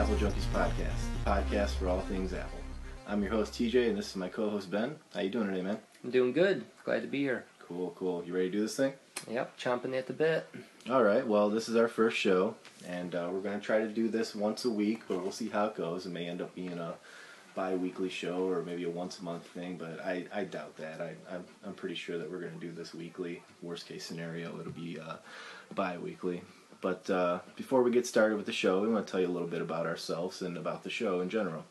Apple Junkies podcast, the podcast for all things Apple. I'm your host TJ, and this is my co-host Ben. How you doing today, man? I'm doing good. Glad to be here. Cool, cool. You ready to do this thing? Yep, chomping at the bit. All right. Well, this is our first show, and uh, we're going to try to do this once a week, but we'll see how it goes. It may end up being a bi-weekly show or maybe a once-a-month thing, but I, I doubt that. I, I'm, I'm pretty sure that we're going to do this weekly. Worst case scenario, it'll be uh, bi-weekly. But uh, before we get started with the show, we want to tell you a little bit about ourselves and about the show in general.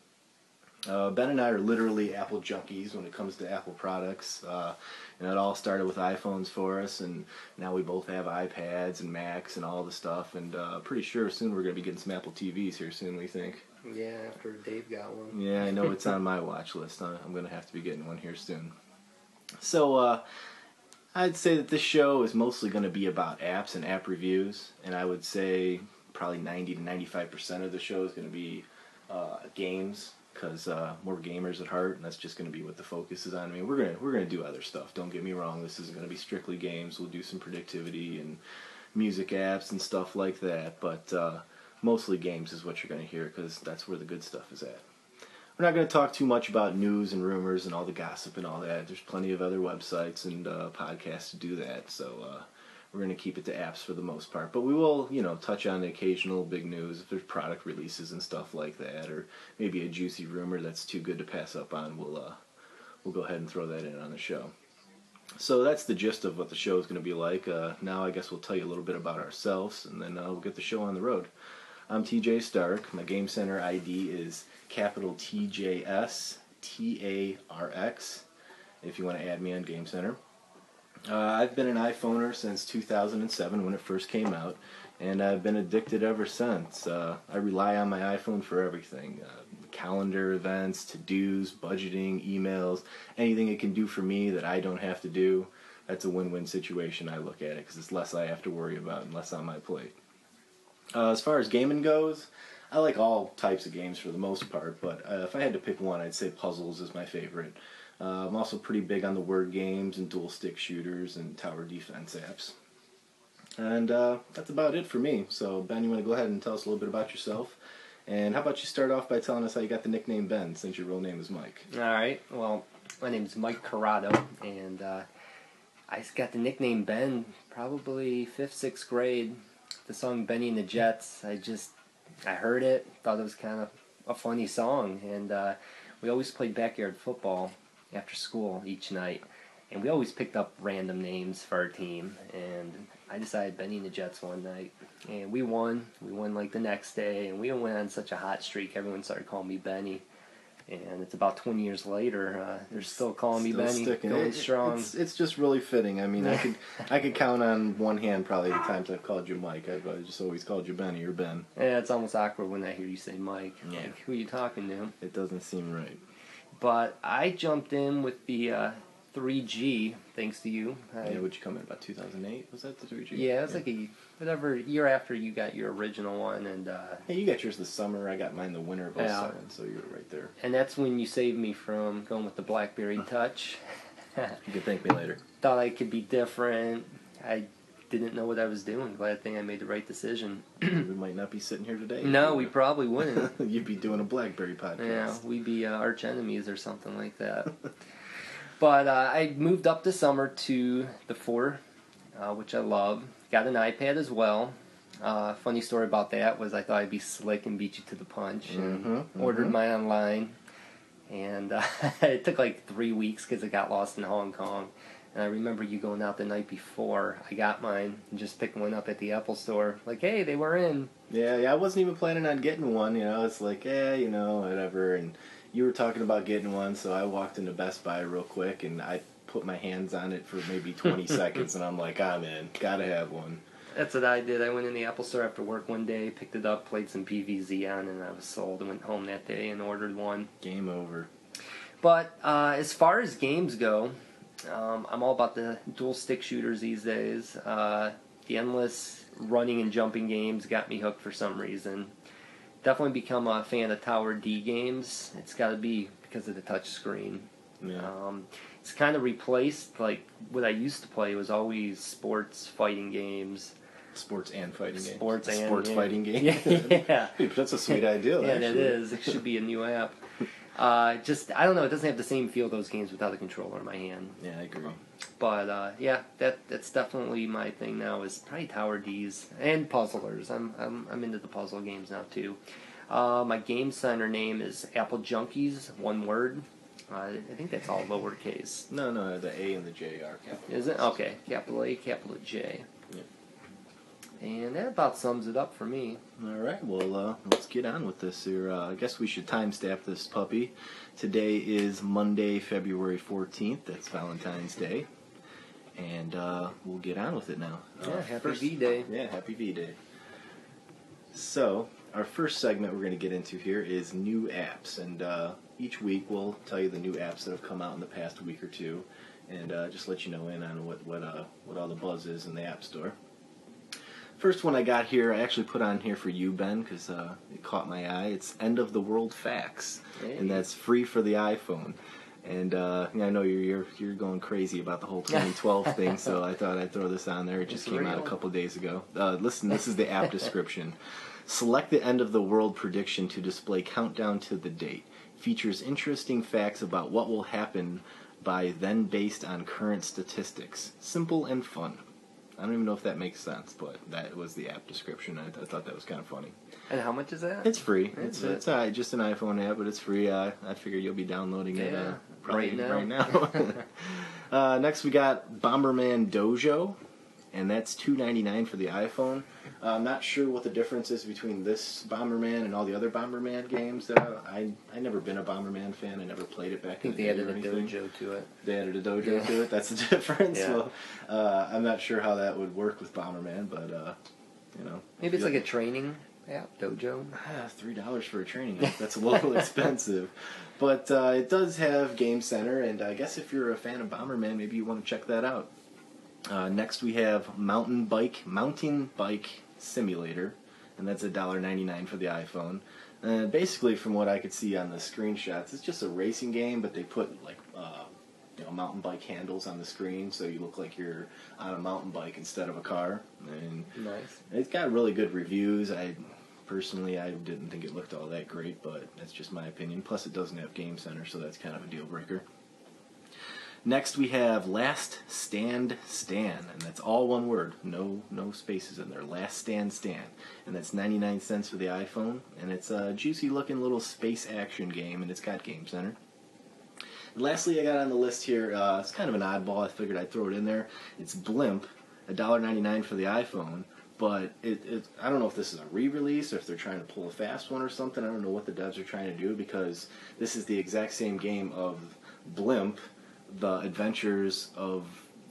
Uh, ben and I are literally Apple junkies when it comes to Apple products. Uh, and it all started with iPhones for us, and now we both have iPads and Macs and all the stuff. And uh, pretty sure soon we're going to be getting some Apple TVs here soon, we think. Yeah, after Dave got one. Yeah, I know it's on my watch list. I'm going to have to be getting one here soon. So, uh, I'd say that this show is mostly going to be about apps and app reviews, and I would say probably 90 to 95% of the show is going to be uh, games because uh, we're gamers at heart, and that's just going to be what the focus is on. I mean, we're gonna we're gonna do other stuff. Don't get me wrong. This isn't going to be strictly games. We'll do some productivity and music apps and stuff like that, but uh, mostly games is what you're going to hear because that's where the good stuff is at. We're not going to talk too much about news and rumors and all the gossip and all that. There's plenty of other websites and uh, podcasts to do that, so uh, we're going to keep it to apps for the most part. But we will, you know, touch on the occasional big news if there's product releases and stuff like that, or maybe a juicy rumor that's too good to pass up on. We'll uh, we'll go ahead and throw that in on the show. So that's the gist of what the show is going to be like. Uh, now I guess we'll tell you a little bit about ourselves, and then uh, we'll get the show on the road. I'm TJ Stark. My Game Center ID is capital TJS TARX. If you want to add me on Game Center. Uh, I've been an iPhoner since 2007 when it first came out, and I've been addicted ever since. Uh, I rely on my iPhone for everything uh, calendar, events, to dos, budgeting, emails, anything it can do for me that I don't have to do. That's a win win situation. I look at it because it's less I have to worry about and less on my plate. Uh, as far as gaming goes, I like all types of games for the most part, but uh, if I had to pick one, I'd say puzzles is my favorite. Uh, I'm also pretty big on the word games and dual stick shooters and tower defense apps. And uh, that's about it for me. So, Ben, you want to go ahead and tell us a little bit about yourself? And how about you start off by telling us how you got the nickname Ben, since your real name is Mike? All right. Well, my name is Mike Corrado, and uh, I got the nickname Ben probably fifth, sixth grade. The song Benny and the Jets. I just I heard it, thought it was kind of a funny song, and uh, we always played backyard football after school each night, and we always picked up random names for our team. And I decided Benny and the Jets one night, and we won. We won like the next day, and we went on such a hot streak. Everyone started calling me Benny. And it's about 20 years later. Uh, they're still calling Still me Benny, sticking. going It- strong. It's, it's just really fitting. I mean, I could I could count on one hand probably the times I've called you Mike. I've uh, just always called you Benny or Ben. Yeah, it's almost awkward when I hear you say Mike. Yeah. Like, who are you talking to? It doesn't seem right. But I jumped in with the uh, 3G, thanks to you. I, Yeah, would you come in about 2008? Was that the 3G? yeah, it's like a whatever year after you got your original one, and uh, Hey, you got yours the summer. I got mine the winter of 07, so you were right there. and that's when you saved me from going with the BlackBerry Touch. You can thank me later. Thought I could be different. I didn't know what I was doing. Glad thing I made the right decision. we might not be sitting here today. no, we probably wouldn't. You'd be doing a BlackBerry podcast. Yeah, we'd be uh, arch enemies or something like that. but uh, I moved up this summer to the four, uh, which I love. Got an iPad as well. Uh, funny story about that was I thought I'd be slick and beat you to the punch, and Mhm, ordered mhm. mine online. And uh, it took like three weeks because it got lost in Hong Kong. And I remember you going out the night before I got mine and just picking one up at the Apple store. Like, hey, they were in. Yeah, yeah. I wasn't even planning on getting one. You know, it's like, eh, you know, whatever. And you were talking about getting one, so I walked into Best Buy real quick and I put my hands on it for maybe 20 seconds, and I'm like, I'm in. Gotta have one. That's what I did. I went in the Apple store after work one day, picked it up, played some PVZ on, and I was sold. and went home that day and ordered one. Game over. But uh, as far as games go, um, I'm all about the dual stick shooters these days. Uh, the endless running and jumping games got me hooked for some reason. Definitely become a fan of Tower D games. It's got to be because of the touch screen. Yeah. Um, it's kind of replaced like what I used to play was always sports fighting games. Sports and fighting games. Sports and sports fighting game. Yeah, yeah. Dude, that's a sweet idea. yeah, actually. is. It should be a new app. Uh, just I don't know. It doesn't have the same feel those games without a controller in my hand. Yeah, I agree. But uh, yeah, that that's definitely my thing now. Is probably Tower D's and puzzlers. I'm I'm I'm into the puzzle games now too. Uh, my game center name is Apple Junkies. One word. Uh, I think that's all lowercase. No, no, the A and the J are capital. Is it okay? Capital A, capital J. And that about sums it up for me. All right, well, uh, let's get on with this here. Uh, I guess we should time stamp this puppy. Today is Monday, February 14th. That's Valentine's Day. And uh, we'll get on with it now. Yeah, happy first- V Day. Yeah, happy V Day. So, our first segment we're going to get into here is new apps. And uh, each week we'll tell you the new apps that have come out in the past week or two. And uh, just let you know in on what, what, uh, what all the buzz is in the App Store. First one I got here, I actually put on here for you, Ben, because uh, it caught my eye. It's End of the World Facts, Hey. and that's free for the iPhone. And uh, I know you're, you're you're going crazy about the whole 2012 thing, so I thought I'd throw this on there. It just It's came out a couple days ago. Uh, listen, this is the app description. Select the end of the world prediction to display countdown to the date. Features interesting facts about what will happen by then based on current statistics. Simple and fun. I don't even know if that makes sense, but that was the app description. I, I thought that was kind of funny. And how much is that? It's free. It's it? it's uh, just an iPhone app, but it's free. Uh, I figure you'll be downloading it uh, right now. Right now. uh, next, we got Bomberman Dojo, and that's two ninety nine for the iPhone. Uh, I'm not sure what the difference is between this Bomberman and all the other Bomberman games. That I I, I never been a Bomberman fan. I never played it back. I think the day They added a dojo to it. They added a dojo Yeah. to it. That's the difference. Yeah. Well, uh, I'm not sure how that would work with Bomberman, but uh, you know, Maybe it's like a training app, dojo. Ah, three dollars for a training app. That's a little expensive, but uh, it does have Game Center, and I guess if you're a fan of Bomberman, maybe you want to check that out. Uh, next, we have Mountain Bike Mountain Bike Simulator, and that's a dollar ninety nine for the iPhone. Uh, basically, from what I could see on the screenshots, it's just a racing game, but they put like uh, you know mountain bike handles on the screen, so you look like you're on a mountain bike instead of a car. And Nice. it's got really good reviews. I personally I didn't think it looked all that great, but that's just my opinion. Plus, it doesn't have Game Center, so that's kind of a deal breaker. Next, we have Last Stand Stan, and that's all one word, no no spaces in there. Last Stand Stan, and that's 99 cents for the iPhone, and it's a juicy looking little space action game, and it's got Game Center. And lastly, I got on the list here. Uh, it's kind of an oddball. I figured I'd throw it in there. It's Blimp, $1.99 for the iPhone. But it, it, I don't know if this is a re-release or if they're trying to pull a fast one or something. I don't know what the devs are trying to do because this is the exact same game of Blimp, the adventures of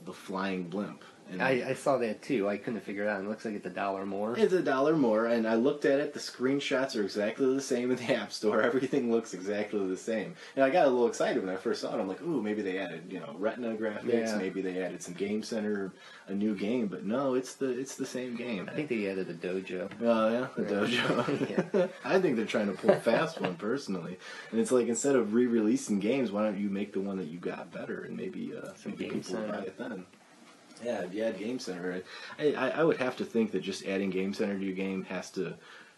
the flying blimp. And I, I saw that too. I couldn't figure it out. It looks like it's a dollar more. it's a dollar more, and I looked at it. The screenshots are exactly the same in the App Store. Everything looks exactly the same. And I got a little excited when I first saw it. I'm like, ooh, maybe they added, you know, Retina graphics. Yeah. Maybe they added some Game Center, a new game. But no, it's the it's the same game. I think they added a dojo. Oh yeah, the Yeah. dojo. I think they're trying to pull a fast one personally, and it's like instead of re-releasing games, why don't you make the one that you got better, and maybe uh, Some maybe people will buy it then. Yeah, if you add Game Center, I, I, I would have to think that just adding Game Center to your game has to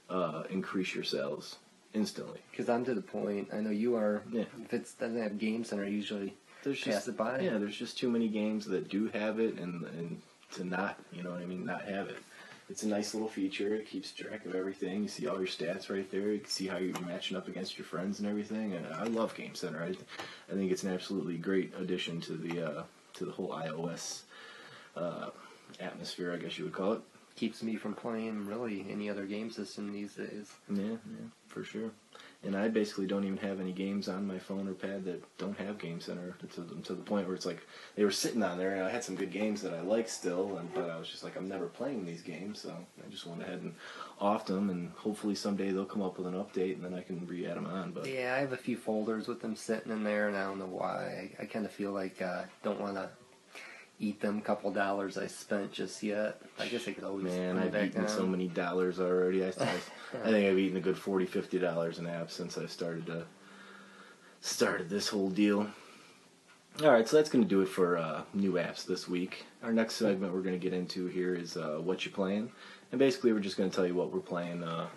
uh, increase your sales instantly. Because I'm to the point. I know you are. Yeah. If it doesn't have Game Center, usually There's pass just it by. yeah, there's just too many games that do have it, and and to not, you know what I mean, not have it. It's a nice little feature. It keeps track of everything. You see all your stats right there. You can see how you're matching up against your friends and everything. And I love Game Center. I, I think it's an absolutely great addition to the uh, to the whole iOS uh, atmosphere. I guess you would call it. Keeps me from playing really any other game system these days. Yeah, yeah, for sure. And I basically don't even have any games on my phone or pad that don't have Game Center to, to the point where it's like they were sitting on there, and I had some good games that I like still, and but I was just like, I'm never playing these games, so I just went ahead and offed them, and hopefully someday they'll come up with an update, and then I can re-add them on. But Yeah, I have a few folders with them sitting in there, and I don't know why. I, I kind of feel like uh, don't want to eat them couple dollars I spent just yet. I guess I could always man, I've back eaten down. so many dollars already. I, I, I think I've eaten a good 40 50 dollars in apps since I started to started this whole deal. All right, so that's going to do it for uh, new apps this week. Our next segment we're going to get into here is uh, what you're playing, and basically we're just going to tell you what we're playing, uh,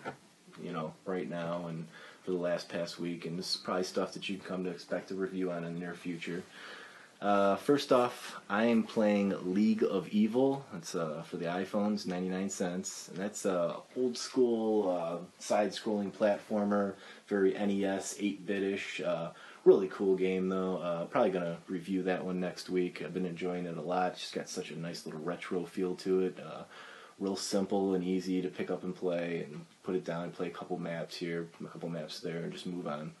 you know, right now and for the last past week, and this is probably stuff that you can come to expect a review on in the near future. Uh, first off, I am playing League of Evil. It's uh, for the iPhones, 99 cents. And that's a old school uh, side-scrolling platformer, very NES, 8-bit-ish. Uh, really cool game though. Uh, probably gonna review that one next week. I've been enjoying it a lot. It's just got such a nice little retro feel to it. Uh, real simple and easy to pick up and play, and put it down and play a couple maps here, a couple maps there, and just move on.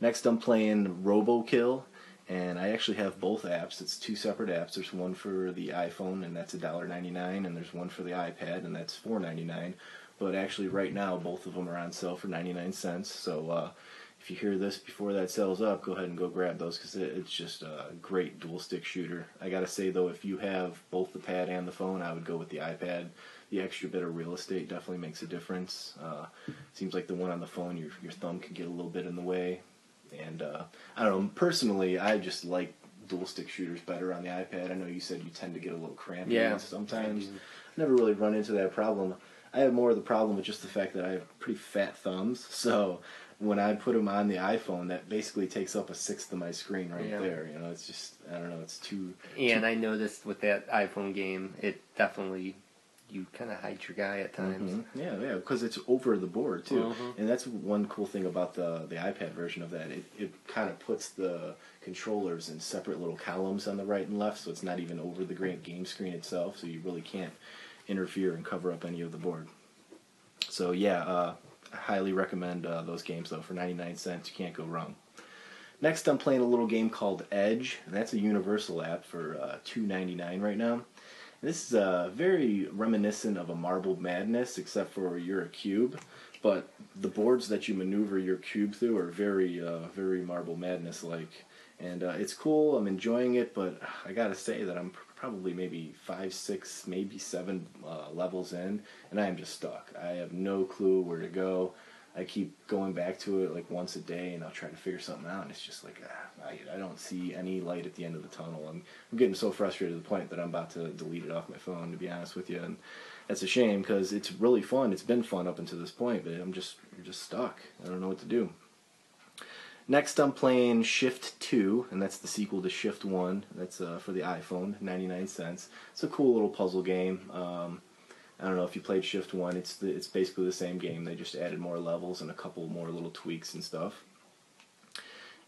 Next, I'm playing RoboKill and I actually have both apps. It's two separate apps. There's one for the iPhone, and that's $1.99, and there's one for the iPad, and that's $4.99. But actually, right now, both of them are on sale for 99 cents. So uh, if you hear this before that sells up, go ahead and go grab those because it, it's just a great dual stick shooter. I gotta say though, if you have both the pad and the phone, I would go with the iPad. The extra bit of real estate definitely makes a difference. Uh, seems like the one on the phone, your your thumb can get a little bit in the way. And uh, I don't know. Personally, I just like dual stick shooters better on the iPad. I know you said you tend to get a little cramped Yeah. sometimes. Never really run into that problem. I have more of the problem with just the fact that I have pretty fat thumbs. So when I put them on the iPhone, that basically takes up a sixth of my screen right Yeah. there. You know, it's just I don't know. It's too. And I noticed with that iPhone game, it definitely you kind of hide your guy at times. Mhm. Yeah, yeah, because it's over the board too, Mhm. and that's one cool thing about the the iPad version of that. It it kind of puts the controllers in separate little columns on the right and left, so it's not even over the great game screen itself. So you really can't interfere and cover up any of the board. So yeah, uh, I highly recommend uh, those games though. For ninety nine cents, you can't go wrong. Next, I'm playing a little game called Edge, and that's a Universal app for uh, two ninety nine right now. This is uh, very reminiscent of a Marble Madness, except for you're a cube, but the boards that you maneuver your cube through are very, uh, very Marble Madness like, and uh, it's cool. I'm enjoying it, but I gotta say that I'm pr- probably maybe five, six, maybe seven uh, levels in, and I am just stuck. I have no clue where to go. I keep going back to it like once a day, and I'll try to figure something out. And it's just like ah, I, I don't see any light at the end of the tunnel. I'm I'm getting so frustrated to the point that I'm about to delete it off my phone. To be honest with you, and that's a shame because it's really fun. It's been fun up until this point, but I'm just I'm just stuck. I don't know what to do. Next, I'm playing Shift 2, and that's the sequel to Shift 1. That's uh, for the iPhone, 99 cents. It's a cool little puzzle game. Um, I don't know if you played Shift 1, it's, the, it's basically the same game. They just added more levels and a couple more little tweaks and stuff.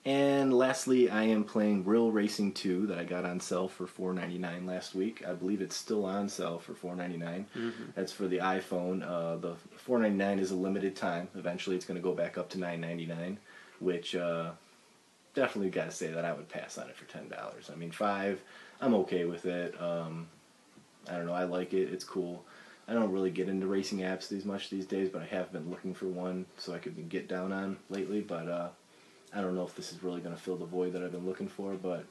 And lastly, I am playing Real Racing 2 that I got on sale for $4.99 last week. I believe it's still on sale for $4.99. That's for the iPhone. Uh, the $4.99 is a limited time. Eventually, it's going to go back up to $9.99, which uh, definitely got to say that I would pass on it for $10. I mean, 5 I'm okay with it. Um, I don't know. I like it. It's cool. I don't really get into racing apps these much these days, but I have been looking for one so I could get down on lately. But uh, I don't know if this is really going to fill the void that I've been looking for. But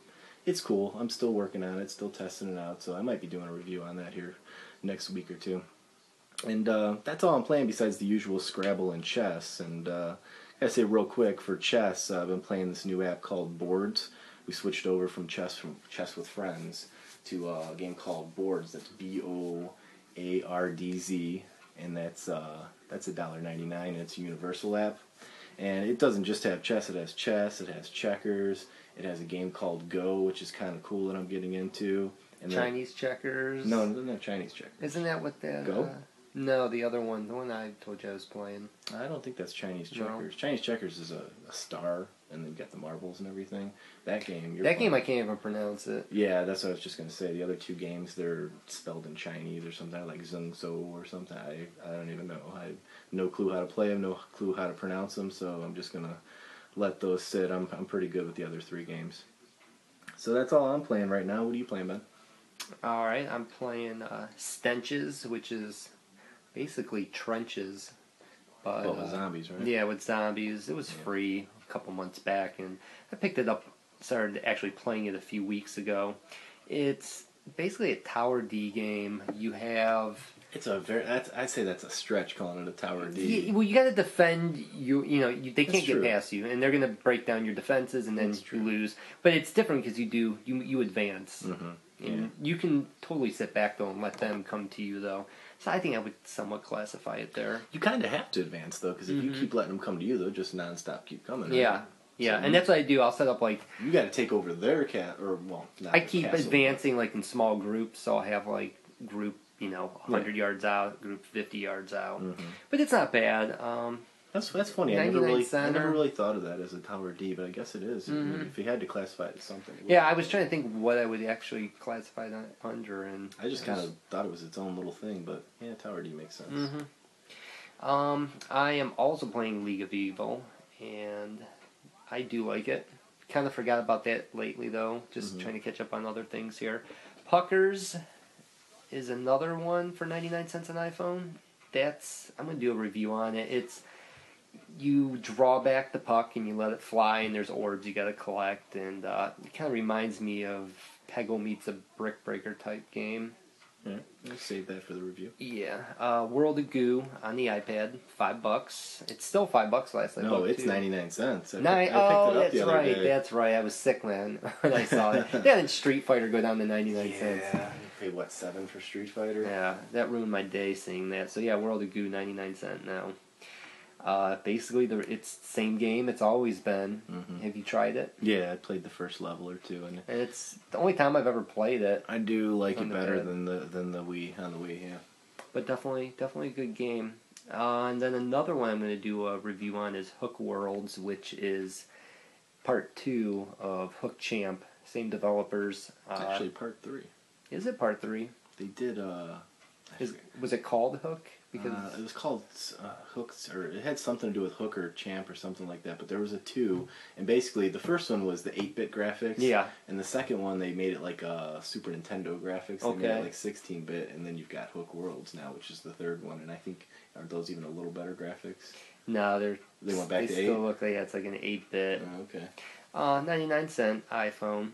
it's cool. I'm still working on it, still testing it out. So I might be doing a review on that here next week or two. And uh, that's all I'm playing besides the usual Scrabble and chess. And uh, I say real quick for chess, uh, I've been playing this new app called Boardz. We switched over from chess from chess with friends to uh, a game called Boardz. That's B O A R D Z, and that's uh, that's a dollar ninety nine. It's a universal app, and it doesn't just have chess. It has chess. It has checkers. It has a game called Go, which is kind of cool that I'm getting into. And Chinese checkers. no, no, no Chinese checkers. Isn't that what that? Go? Uh, no, the other one, the one I told you I was playing. I don't think that's Chinese No. checkers. Chinese checkers is a, a star, and then got the marbles and everything. That game, you're that game I can't even pronounce it. Yeah, that's what I was just gonna say. The other two games, they're spelled in Chinese or something like Zheng Zhou or something. I I don't even know. I have no clue how to play them, no clue how to pronounce them. So I'm just gonna let those sit. I'm I'm pretty good with the other three games. So that's all I'm playing right now. What are you playing, Ben? All right, I'm playing uh, Stenches, which is basically trenches. But, Oh, uh, zombies, right? Yeah, with zombies. It was Yeah. free a couple months back, and I picked it up. Started actually playing it a few weeks ago. It's basically a tower D game. You have It's a very. That's, I'd say that's a stretch calling it a tower D. You, well, you got to defend you. You know, you, they can't get past you, and they're going to break down your defenses, and then you lose. But it's different because you do you you advance, Mhm. and you can totally sit back though and let them come to you though. So I think I would somewhat classify it there. You kind of have to advance though, because if you Mhm. keep letting them come to you, they'll just nonstop keep coming. right? Yeah, yeah, So and that's what I do. I'll set up like You got to take over their cat, or well, not I keep castle, advancing like in small groups, so I'll have like group you know Yeah. 100 yards out, group 50 yards out. but- Mhm. But it's not bad. Um, That's that's funny. I never 99 really, I never really thought of that as a tower D, but I guess it is. Mhm. If you had to classify it as something, it yeah. I was trying to think what I would actually classify that under, and I just kind of thought it was its own little thing, but yeah, tower D makes sense. Mhm. Um, I am also playing League of Evil, and I do like it. Kind of forgot about that lately, though. Just Mhm. trying to catch up on other things here. Puckers is another one for 99 cents on iPhone. That's I'm gonna do a review on it. It's you draw back the puck and you let it fly, and there's orbs you got to collect, and uh, it kind of reminds me of Peggle meets a Brick Breaker type game. Yeah, we'll save that for the review. Yeah, uh, World of Goo on the iPad, five bucks. It's still five bucks last I No, it's ninety nine cents. I, picked- Nine, I picked oh, it up that's the other right. day. That's right. I was sick, man, when I saw it. yeah, then Street Fighter go down to ninety nine cents. Yeah, you paid what seven for Street Fighter? Yeah, that ruined my day seeing that. So yeah, World of Goo ninety nine cent now. Uh, basically, the it's the same game. It's always been. Mhm. Have you tried it? Yeah, I played the first level or two, and it's the only time I've ever played it. I do like it better pad. than the than the Wii on the Wii. Yeah. but definitely definitely a good game. Uh, and then another one I'm going to do a review on is Hook Worlds, which is part two of Hook Champ. Same developers. It's Uh, actually part three. is it part three? They did. uh Is, was it called Hook? Because Uh, it was called uh, Hooks, or it had something to do with Hook or Champ or something like that. But there was a two, and basically the first one was the eight bit graphics. yeah, And the second one they made it like uh, Super Nintendo graphics. They made it like sixteen bit, and then you've got Hook Worlds now, which is the third one. And I think aren't those even a little better graphics? no, they're They went back they to still eight. look like it's like an eight bit. Oh, okay. Uh, ninety nine cent iPhone.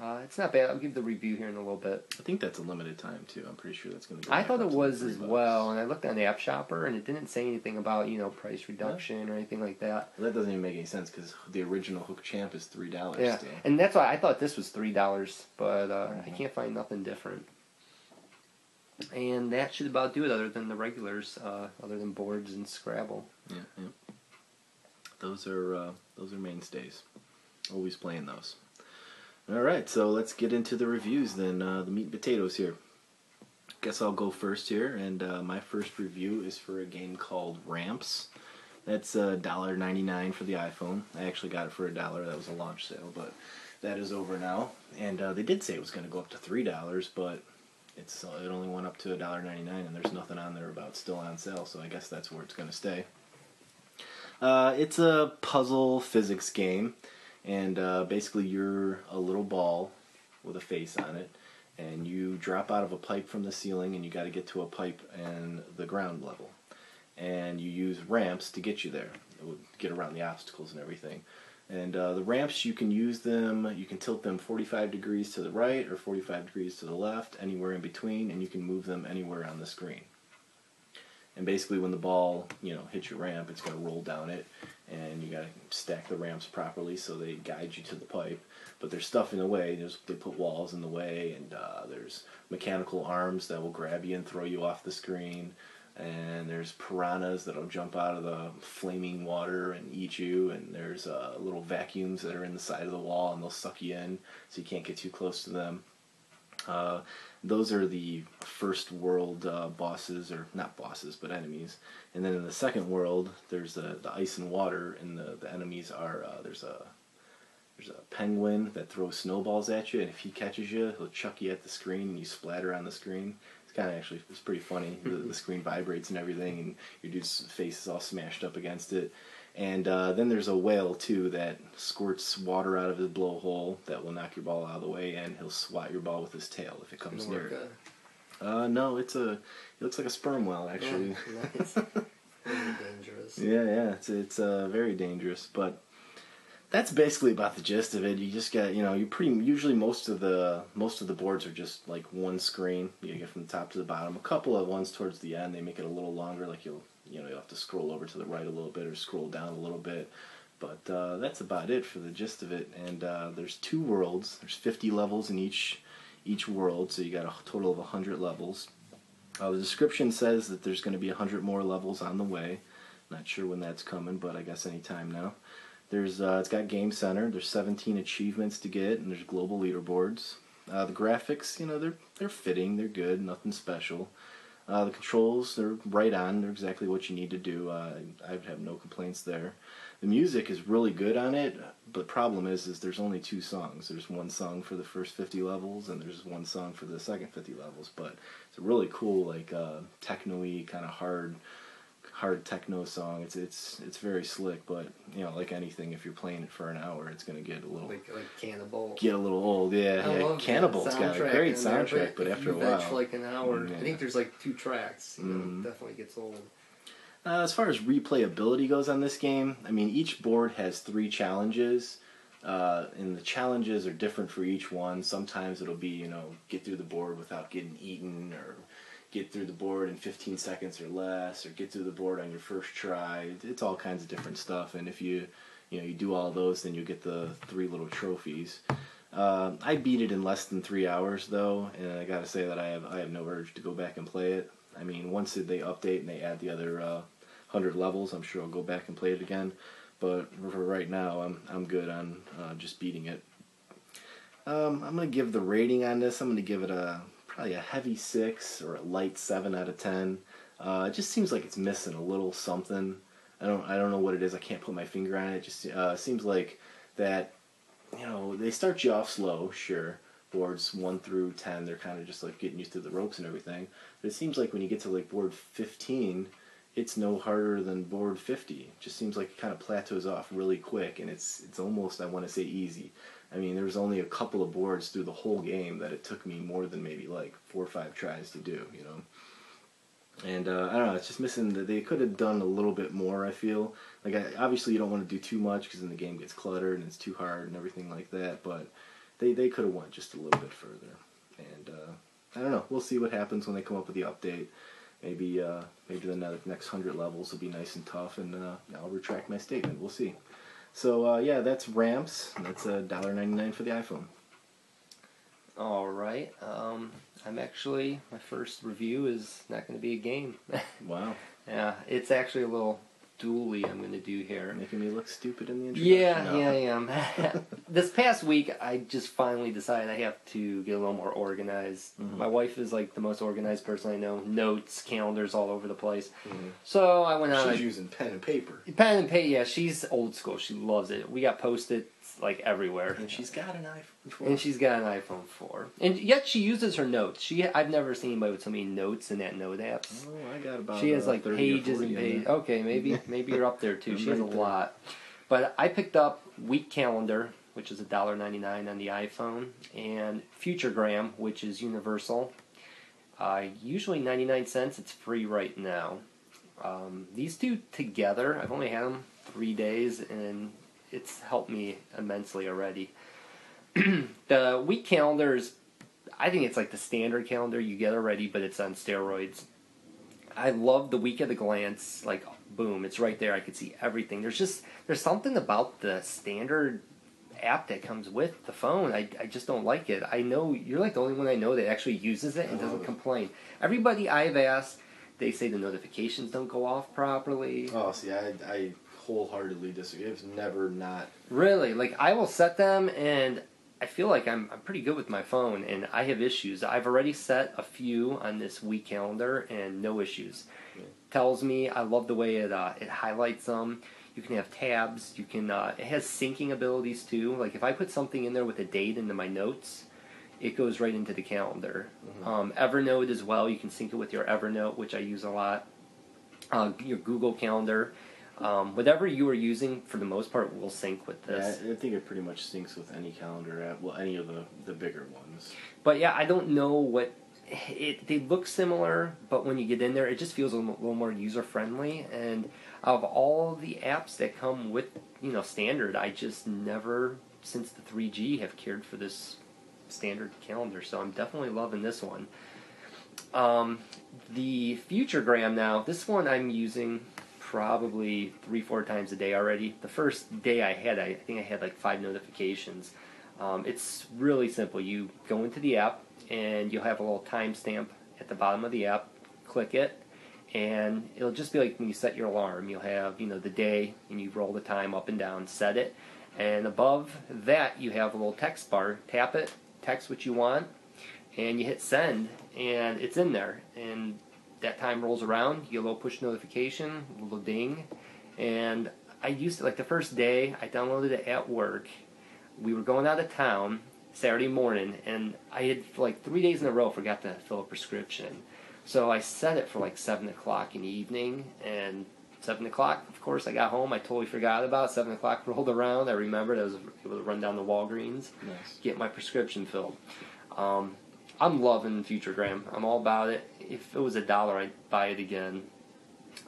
Uh, it's not bad. I'll give the review here in a little bit. I think that's a limited time too. I'm pretty sure that's going to. Be. I thought it was as well, and I looked on the App Shopper, and it didn't say anything about you know price reduction or anything like that. That doesn't even make any sense because the original Hook Champ is three dollars Yeah, still. and that's why I thought this was three dollars, but uh, I Mhm. can't find nothing different. And that should about do it, other than the regulars, uh, other than Boardz and Scrabble. Yeah, yeah. Those are uh, those are mainstays. Always playing those. All right, so let's get into the reviews then. Uh, the meat and potatoes here. Guess I'll go first here, and uh, my first review is for a game called Ramps. That's uh, $1.99 for the iPhone. I actually got it for a dollar. That was a launch sale, but that is over now. And uh, they did say it was going to go up to three dollars, but it's uh, it only went up to $1.99, and there's nothing on there about still on sale. So I guess that's where it's going to stay. Uh, it's a puzzle physics game, and uh, basically you're a little ball with a face on it, and you drop out of a pipe from the ceiling, and you got to get to a pipe and the ground level, and you use ramps to get you there, get around the obstacles and everything. And uh, the ramps, you can use them, you can tilt them 45 degrees to the right or 45 degrees to the left, anywhere in between, and you can move them anywhere on the screen. And basically, when the ball, you know, hits your ramp, it's going to roll down it, and you got to stack the ramps properly so they guide you to the pipe. But there's stuff in the way. There's they put walls in the way, and uh, there's mechanical arms that will grab you and throw you off the screen. And there's piranhas that'll jump out of the flaming water and eat you. And there's uh, little vacuums that are in the side of the wall, and they'll suck you in, so you can't get too close to them. Uh, those are the first world uh, bosses, or not bosses, but enemies. And then in the second world, there's the, the ice and water, and the, the enemies are uh, there's a there's a penguin that throws snowballs at you, and if he catches you, he'll chuck you at the screen, and you splatter on the screen. It's kind of actually it's pretty funny. the, the screen vibrates and everything, and your dude's face is all smashed up against it. And uh, then there's a whale too that squirts water out of his blowhole that will knock your ball out of the way, and he'll swat your ball with his tail if it comes near it. Uh, no, it's a. It looks like a sperm whale actually. nice. Very dangerous. Yeah, yeah, it's it's uh, very dangerous, but that's basically about the gist of it. You just get, you know, you pretty usually most of the most of the boards are just like one screen. You get from the top to the bottom. A couple of ones towards the end, they make it a little longer. Like you'll, you know, you'll have to scroll over to the right a little bit or scroll down a little bit. But uh, that's about it for the gist of it. And uh, there's two worlds. There's 50 levels in each each world, so you got a total of 100 levels. Uh, the description says that there's going to be 100 more levels on the way. Not sure when that's coming, but I guess any time now. There's uh, it's got Game Center. There's 17 achievements to get, and there's global leaderboards. Uh, the graphics, you know, they're they're fitting. They're good. Nothing special. Uh, the controls, they're right on. They're exactly what you need to do. Uh, I have no complaints there. The music is really good on it, but the problem is, is there's only two songs. There's one song for the first 50 levels, and there's one song for the second 50 levels. But it's a really cool, like uh, techno-y kind of hard hard techno song. It's it's it's very slick, but you know, like anything, if you're playing it for an hour, it's gonna get a little like like Canabalt. get a little old. Yeah, I yeah. Canabalt's got a soundtrack great in there, soundtrack, but if after a while, like an hour. Mm, I think there's like two tracks. You know, Mhm. definitely gets old. Uh, as far as replayability goes on this game, I mean, each board has three challenges, uh, and the challenges are different for each one. Sometimes it'll be, you know, get through the board without getting eaten, or get through the board in 15 seconds or less, or get through the board on your first try. It's all kinds of different stuff, and if you, you know, you do all those, then you get the three little trophies. Uh, I beat it in less than three hours, though, and I gotta say that I have I have no urge to go back and play it. I mean, once they update and they add the other uh, hundred levels, I'm sure I'll go back and play it again. But for right now, I'm I'm good on uh, just beating it. Um, I'm gonna give the rating on this. I'm gonna give it a probably a heavy six or a light seven out of ten. Uh, it just seems like it's missing a little something. I don't I don't know what it is. I can't put my finger on it. It just uh, seems like that. You know, they start you off slow, sure. Boards one through ten, they're kind of just like getting used to the ropes and everything. But it seems like when you get to like board fifteen, it's no harder than board 50. It just seems like it kind of plateaus off really quick, and it's it's almost I want to say easy. I mean, there was only a couple of boards through the whole game that it took me more than maybe like four or five tries to do, you know. And uh, I don't know, it's just missing that they could have done a little bit more. I feel like I, obviously you don't want to do too much because then the game gets cluttered and it's too hard and everything like that. But they they could have went just a little bit further. And uh, I don't know, we'll see what happens when they come up with the update maybe uh, maybe the ne- next hundred levels will be nice and tough, and uh, I'll retract my statement. We'll see. So uh, yeah, that's Ramps. That's a dollar ninety nine for the iPhone. All right. Um, I'm actually my first review is not going to be a game. Wow, yeah, it's actually a little dually I'm going to do here. making me look stupid in the introduction. Yeah, No. yeah, I am. this past week, I just finally decided I have to get a little more organized. Mhm. My wife is like the most organized person I know. Notes, calendars all over the place. Mhm. So I went out. She's I- using pen and paper, pen and paper. Yeah, she's old school. She loves it. We got post-its like everywhere. and she's got an iPhone. 4. And she's got an iPhone 4. And yet she uses her notes. She I've never seen anybody with so many notes in that note app. Oh, I got about. She has uh, like pages and pages. Okay, maybe maybe you're up there too. She has a there. lot. But I picked up Week Calendar, which is $1.99 on the iPhone, and Futuregram, which is universal. Uh, usually 99 cents. It's free right now. Um, these two together, I've only had them three days, and it's helped me immensely already. the week calendar is, I think it's like the standard calendar you get already, but it's on steroids. I love the week at a glance. Like, boom, it's right there. I could see everything. There's just there's something about the standard app that comes with the phone. I, I just don't like it. I know you're like the only one I know that actually uses it and doesn't complain. Everybody I've asked, they say the notifications don't go off properly. Oh, see, I, I wholeheartedly disagree. It's never not. Really, like I will set them, and I feel like I'm I'm pretty good with my phone, and I have issues. I've already set a few on this week calendar, and no issues. Yeah. Tells me I love the way it uh, it highlights them. You can have tabs. You can. Uh, it has syncing abilities too. Like if I put something in there with a date into my notes, it goes right into the calendar. Mhm. Um, Evernote as well. You can sync it with your Evernote, which I use a lot. Uh, your Google Calendar. Um, whatever you are using, for the most part, will sync with this. Yeah, I think it pretty much syncs with any calendar app. Well, any of the the bigger ones. But yeah, I don't know what it. They look similar, but when you get in there, it just feels a little, more user friendly. And of all the apps that come with you know standard, I just never since the 3G have cared for this standard calendar. So I'm definitely loving this one. Um, the Futuregram now, this one I'm using probably three, four times a day already. The first day I had, I think I had like five notifications. Um, it's really simple. You go into the app and you'll have a little timestamp at the bottom of the app. Click it, and it'll just be like when you set your alarm. You'll have you know the day, and you roll the time up and down, set it, and above that you have a little text bar. Tap it, text what you want, and you hit send, and it's in there. And that time rolls around, you get a little push notification, a little ding, and I used to like the first day I downloaded it at work. We were going out of town Saturday morning, and I had for like three days in a row forgot to fill a prescription. So I set it for like seven o'clock in the evening, and seven o'clock, of course, I got home. I totally forgot about it. seven o'clock rolled around. I remembered I was able to run down to Walgreens, Nice. get my prescription filled. Um, I'm loving Futuregram. I'm all about it. If it was a dollar, I'd buy it again.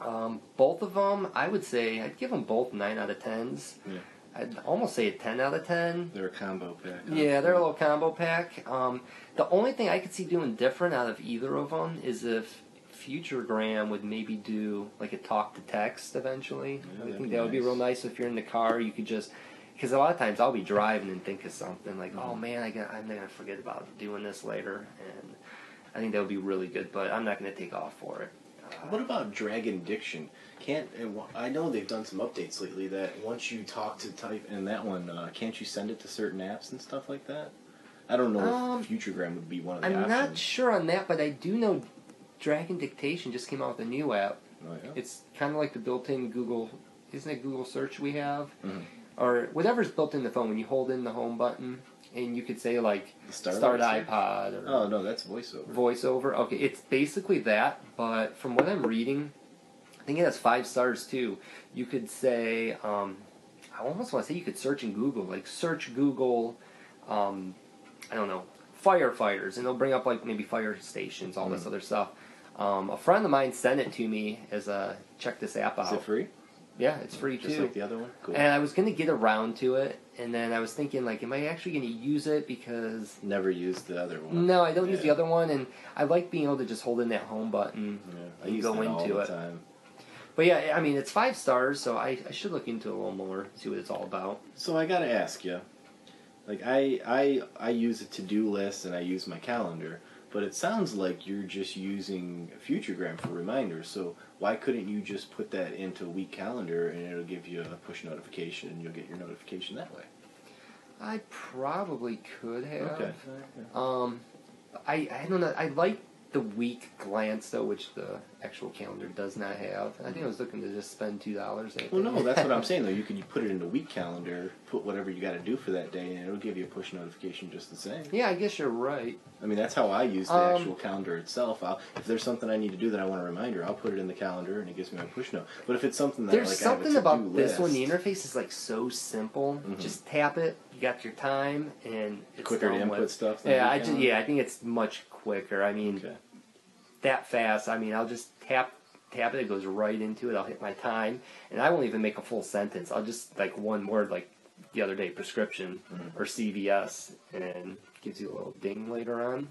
Um, both of them, I would say, I'd give them both nine out of tens. Yeah. I'd almost say a ten out of ten. They're a combo pack. huh? Yeah, they're a little combo pack. Um, the only thing I could see doing different out of either of them is if Futuregram would maybe do like a talk to text eventually. Yeah, I think that would be real nice. nice if you're in the car. You could just because a lot of times I'll be driving and think of something like, oh Mhm. man, I got, I'm gonna forget about doing this later, and I think that would be really good. But I'm not gonna take off for it. Uh, What about Dragon Dictation? Can't I know they've done some updates lately that once you talk to type in that one, uh, can't you send it to certain apps and stuff like that? I don't know Um, if Futuregram would be one of the I'm options. not sure on that, but I do know Dragon Dictation just came out with a new app. Oh, yeah? It's kind of like the built-in Google, isn't it Google Search we have, Mhm. or whatever's built in the phone. When you hold in the home button, and you could say like The Start, iPod or Oh no, that's voiceover. VoiceOver. Okay, it's basically that, but from what I'm reading, I think it has five stars too. You could say, um, I almost want to say you could search in Google, like search Google, um, I don't know, firefighters, and they'll bring up like maybe fire stations, all this Mhm. other stuff. Um, a friend of mine sent it to me as a check this app Is out. it free? Yeah, it's free Just too. like the other one. Cool. And I was gonna get around to it, and then I was thinking, like, am I actually gonna use it? Because Never used the other one. no, I don't use the Yeah. other one, and I like being able to just hold in that home button. Yeah, I You use go that all into the it. time. But yeah, I mean, it's five stars, so I, I should look into it a little more, see what it's all about. So I gotta ask you, like I I I use a to do list and I use my calendar, but it sounds like you're just using Futuregram for reminders. So why couldn't you just put that into a week calendar and it'll give you a push notification and you'll get your notification that way? I probably could have. Okay. Um, I I don't know. I like the week glance though, which the actual calendar does not have. I think I was looking to just spend two dollars. Well, no, that's what I'm saying though. You could put it in the week calendar, put whatever you got to do for that day, and it'll give you a push notification just the same. Yeah, I guess you're right. I mean, that's how I use the Um, actual calendar itself. I'll, if there's something I need to do that I want a reminder, I'll put it in the calendar and it gives me my push note. But if it's something that There's like something a about this one. The interface is like so simple. Mhm. Just tap it. You got your time, and it's quicker to input with. stuff. Yeah, I just yeah, I think it's much quicker. I mean, Okay. that fast. I mean, I'll just tap tap it. It goes right into it. I'll hit my time, and I won't even make a full sentence. I'll just like one word, like the other day, prescription Mhm. or CVS, and gives you a little ding later on.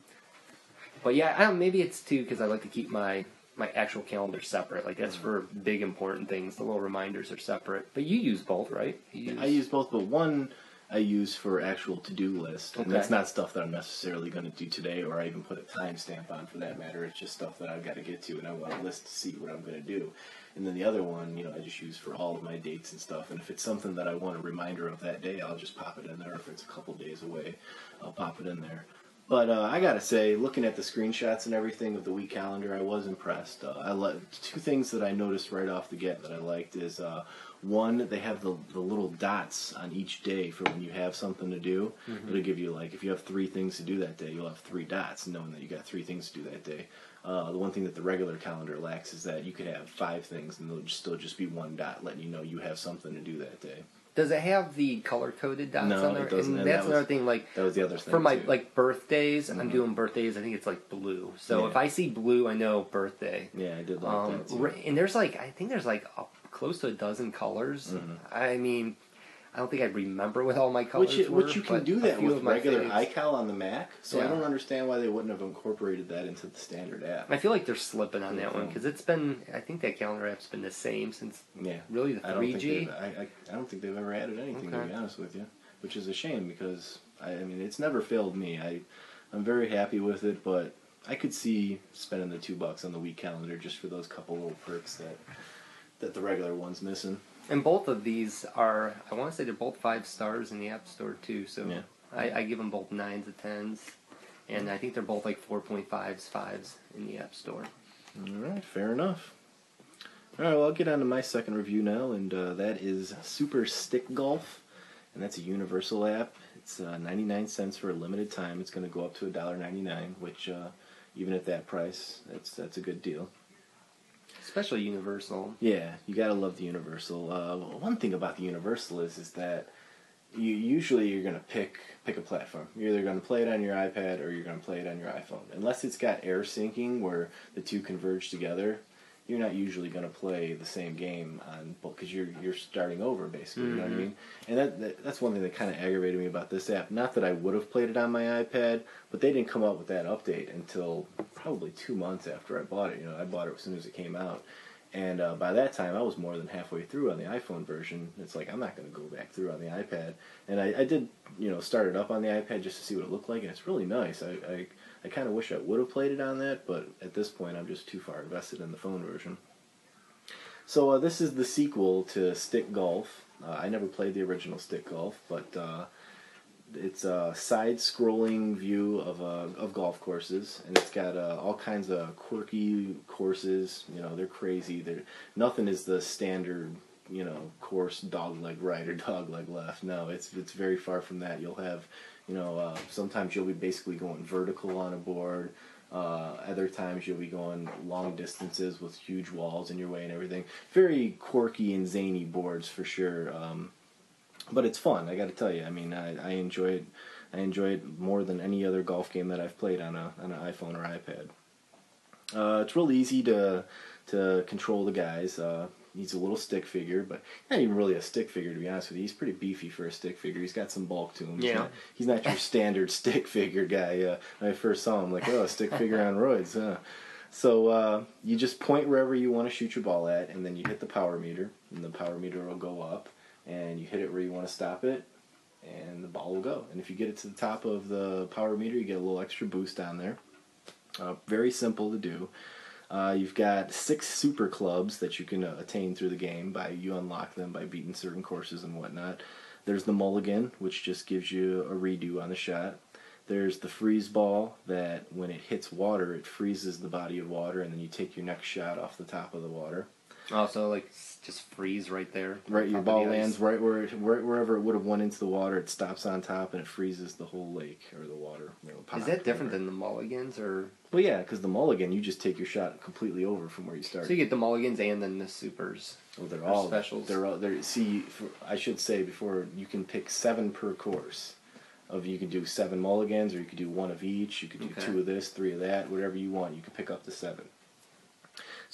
But yeah, I don't, maybe it's too because I like to keep my my actual calendar separate. Like that's for big important things. The little reminders are separate. But you use both, right? You I use both, but one I use for actual to-do list, and Okay. that's not stuff that I'm necessarily going to do today, or I even put a timestamp on for that matter. It's just stuff that I've got to get to, and I want a list to see what I'm going to do. And then the other one, you know, I just use for all of my dates and stuff. And if it's something that I want a reminder of that day, I'll just pop it in there. If it's a couple days away, I'll pop it in there. But uh, I gotta say, looking at the screenshots and everything of the week calendar, I was impressed. Uh, I li- two things that I noticed right off the get that I liked is uh, one, they have the the little dots on each day for when you have something to do. Mhm. It'll give you like if you have three things to do that day, you'll have three dots, knowing that you got three things to do that day. Uh, the one thing that the regular calendar lacks is that you could have five things and there'll just still just be one dot letting you know you have something to do that day. Does it have the color coded dots No, on there? it doesn't, And and that's that another was- thing. Like That was the other thing. for my too. like birthdays, I'm Mhm. doing birthdays. I think it's like blue. So Yeah. if I see blue, I know birthday. yeah, I did like Um, that too. and there's like I think there's like a close to a dozen colors. Mhm. I mean, I don't think I'd remember what all my colors Which, were. which you can do that with my regular faves. iCal on the Mac, so I don't understand why they wouldn't have incorporated that into the standard app. I feel like they're slipping on that one Mhm. because it's been. I think that calendar app's been the same since Yeah, really the I don't three think they've, I, I, I don't think they've ever added anything to be honest with you, which is a shame because I, I mean it's never failed me. I I'm very happy with it, but I could see spending the two bucks on the week calendar just for those couple little perks that that the regular one's missing. And both of these are. I want to say they're both five stars in the App Store too. So Yeah. I, I give them both nines and tens, and I think they're both like four point fives, fives in the App Store. All right, fair enough. All right, well, I'll get on to my second review now, and uh, that is Super Stick Golf, and that's a universal app. It's uh, 99 cents for a limited time. It's going to go up to $1.99, which uh, even at that price, that's that's a good deal. Especially Universal. Yeah, you gotta love the Universal. Uh, one thing about the Universal is is that you usually you're gonna pick pick a platform. You're either gonna play it on your iPad or you're gonna play it on your iPhone. Unless it's got air syncing where the two converge together, you're not usually gonna play the same game on because you're you're starting over basically. You know what I Mhm. mean? And that, that that's one thing that kind of aggravated me about this app. Not that I would have played it on my iPad, but they didn't come out with that update until probably two months after I bought it. You know, I bought it as soon as it came out. And uh, by that time, I was more than halfway through on the iPhone version. It's like I'm not going to go back through on the iPad. And I, I did, you know, start it up on the iPad just to see what it looked like, and it's really nice. I, I, I kind of wish I would have played it on that, but at this point, I'm just too far invested in the phone version. So uh, this is the sequel to Stick Golf. Uh, I never played the original Stick Golf, but uh, it's a side-scrolling view of uh, of golf courses, and it's got uh, all kinds of quirky courses. You know, they're crazy. They're nothing is the standard. You know, course dog leg right or dog leg left. No, it's it's very far from that. You'll have, you know, uh, sometimes you'll be basically going vertical on a board. Uh, other times you'll be going long distances with huge walls in your way and everything. Very quirky and zany boards for sure. Um, but it's fun. I got to tell you. I mean, I, I enjoy it. I enjoy it more than any other golf game that I've played on a on an iPhone or iPad. Uh, it's real easy to to control the guys. Uh, he's a little stick figure, but not even really a stick figure to be honest with you. He's pretty beefy for a stick figure. He's got some bulk to him. He's Yeah. not, he's not your standard stick figure guy. Uh, when I first saw him, like, oh, a stick figure on roids. Huh? So uh, you just point wherever you want to shoot your ball at, and then you hit the power meter, and the power meter will go up, and you hit it where you want to stop it, and the ball will go. And if you get it to the top of the power meter, you get a little extra boost down there. Uh, very simple to do. Uh, you've got six super clubs that you can uh, attain through the game by you unlock them by beating certain courses and whatnot. There's the mulligan, which just gives you a redo on the shot. There's the freeze ball that when it hits water, it freezes the body of water, and then you take your next shot off the top of the water. Also, like just freeze right there. Right, your ball lands right where it, where, wherever it would have went into the water. It stops on top and it freezes the whole lake or the water. You know, Is that different than the mulligans, or Well, yeah, because the mulligan, you just take your shot completely over from where you started. so you get the mulligans and then the supers? Oh, well, they're all specials. They're all. They're see. For, I should say before you can pick seven per course. Of you can do seven mulligans, or you could do one of each. You could do Okay. two of this, three of that, whatever you want. You can pick up to seven.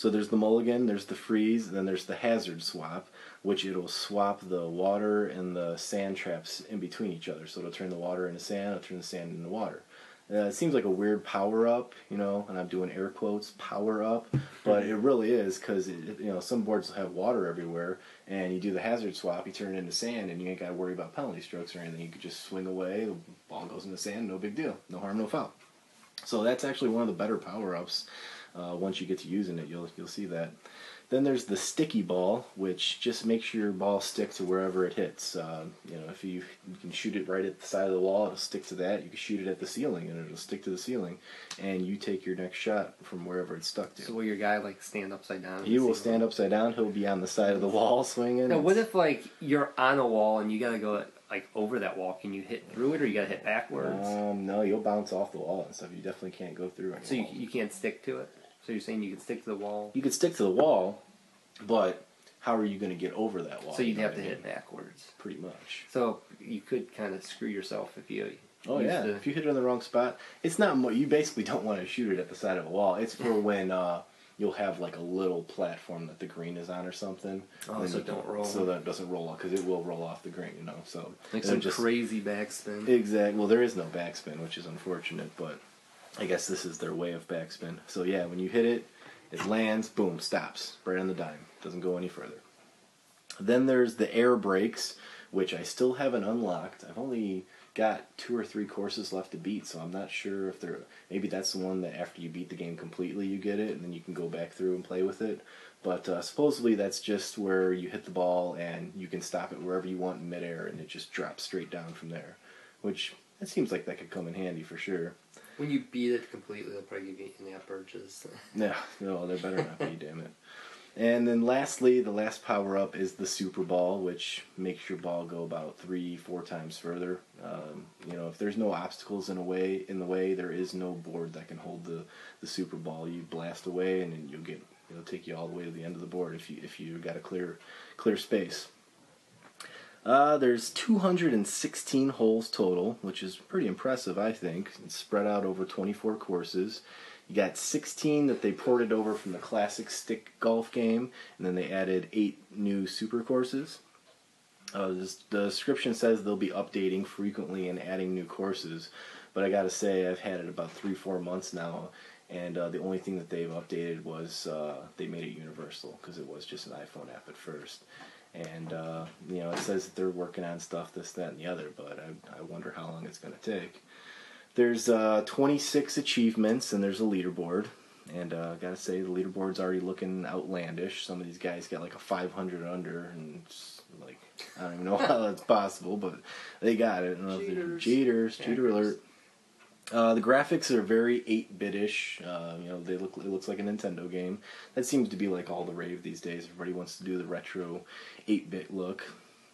So there's the mulligan, there's the freeze, and then there's the hazard swap, which it'll swap the water and the sand traps in between each other. So it'll turn the water into sand, it'll turn the sand into water. Uh, it seems like a weird power up, you know, and I'm doing air quotes, power up, but it really is because you know some boards will have water everywhere, and you do the hazard swap, you turn it into sand, and you ain't got to worry about penalty strokes or anything. You could just swing away, the ball goes in the sand, no big deal, no harm, no foul. So that's actually one of the better power ups. Uh, once you get to using it, you'll you'll see that. Then there's the sticky ball, which just makes your ball stick to wherever it hits. Uh, you know, if you you can shoot it right at the side of the wall, it'll stick to that. You can shoot it at the ceiling, and it'll stick to the ceiling. And you take your next shot from wherever it's stuck to. So will your guy like stand upside down? he will stand upside down. He'll be on the side of the wall swinging. Now, what if like you're on a wall and you gotta go like over that wall? Can you hit through it, or you gotta hit backwards? Um, no, you'll bounce off the wall and stuff. You definitely can't go through any so you, you can't stick to it. So you're saying you can stick to the wall? You could stick to the wall, but how are you going to get over that wall? So you'd You know have to I hit backwards. Pretty much. So you could kind of screw yourself if you. Oh yeah, the- if you hit it in the wrong spot, it's not. Mo- you basically don't want to shoot it at the side of a wall. It's for when uh, you'll have like a little platform that the green is on or something. Oh, so don't roll. So that it doesn't roll off because it will roll off the green, you know. So Like some just- crazy backspin. Exactly. Well, there is no backspin, which is unfortunate, but I guess this is their way of backspin. So yeah, when you hit it, it lands, boom, stops right on the dime. Doesn't go any further. Then there's the air brakes, which I still haven't unlocked. I've only got two or three courses left to beat, so I'm not sure if they're maybe that's the one that after you beat the game completely you get it, and then you can go back through and play with it. But uh, supposedly that's just where you hit the ball and you can stop it wherever you want in midair, and it just drops straight down from there. Which it seems like that could come in handy for sure. When you beat it completely, they'll probably give you in-app purchase. Yeah, no, there better not be, damn it. And then lastly, the last power up is the Super Ball, which makes your ball go about three, four times further. Um, you know, if there's no obstacles in a way in the way, there is no board that can hold the, the Super Ball. You blast away, and then you'll get it'll take you all the way to the end of the board if you if you got a clear clear space. Uh, there's 216 holes total, which is pretty impressive, I think. It's spread out over 24 courses. You got 16 that they ported over from the classic stick golf game, and then they added eight new super courses. Uh, this, the description says they'll be updating frequently and adding new courses, but I gotta say I've had it about three, four months now, and uh, the only thing that they've updated was uh, they made it universal because it was just an iPhone app at first. And uh, you know, it says that they're working on stuff, this, that, and the other, but I, I wonder how long it's going to take. There's uh, 26 achievements, and there's a leaderboard. And uh, I gotta say, the leaderboard's already looking outlandish. Some of these guys got like a 500 under, and like I don't even know how that's possible, but they got it. I don't know if they're- Cheaters. cheaters, cheater alert. Uh, the graphics are very 8-bitish. Uh, you know, they look it looks like a Nintendo game. That seems to be like all the rave these days. Everybody wants to do the retro 8-bit look.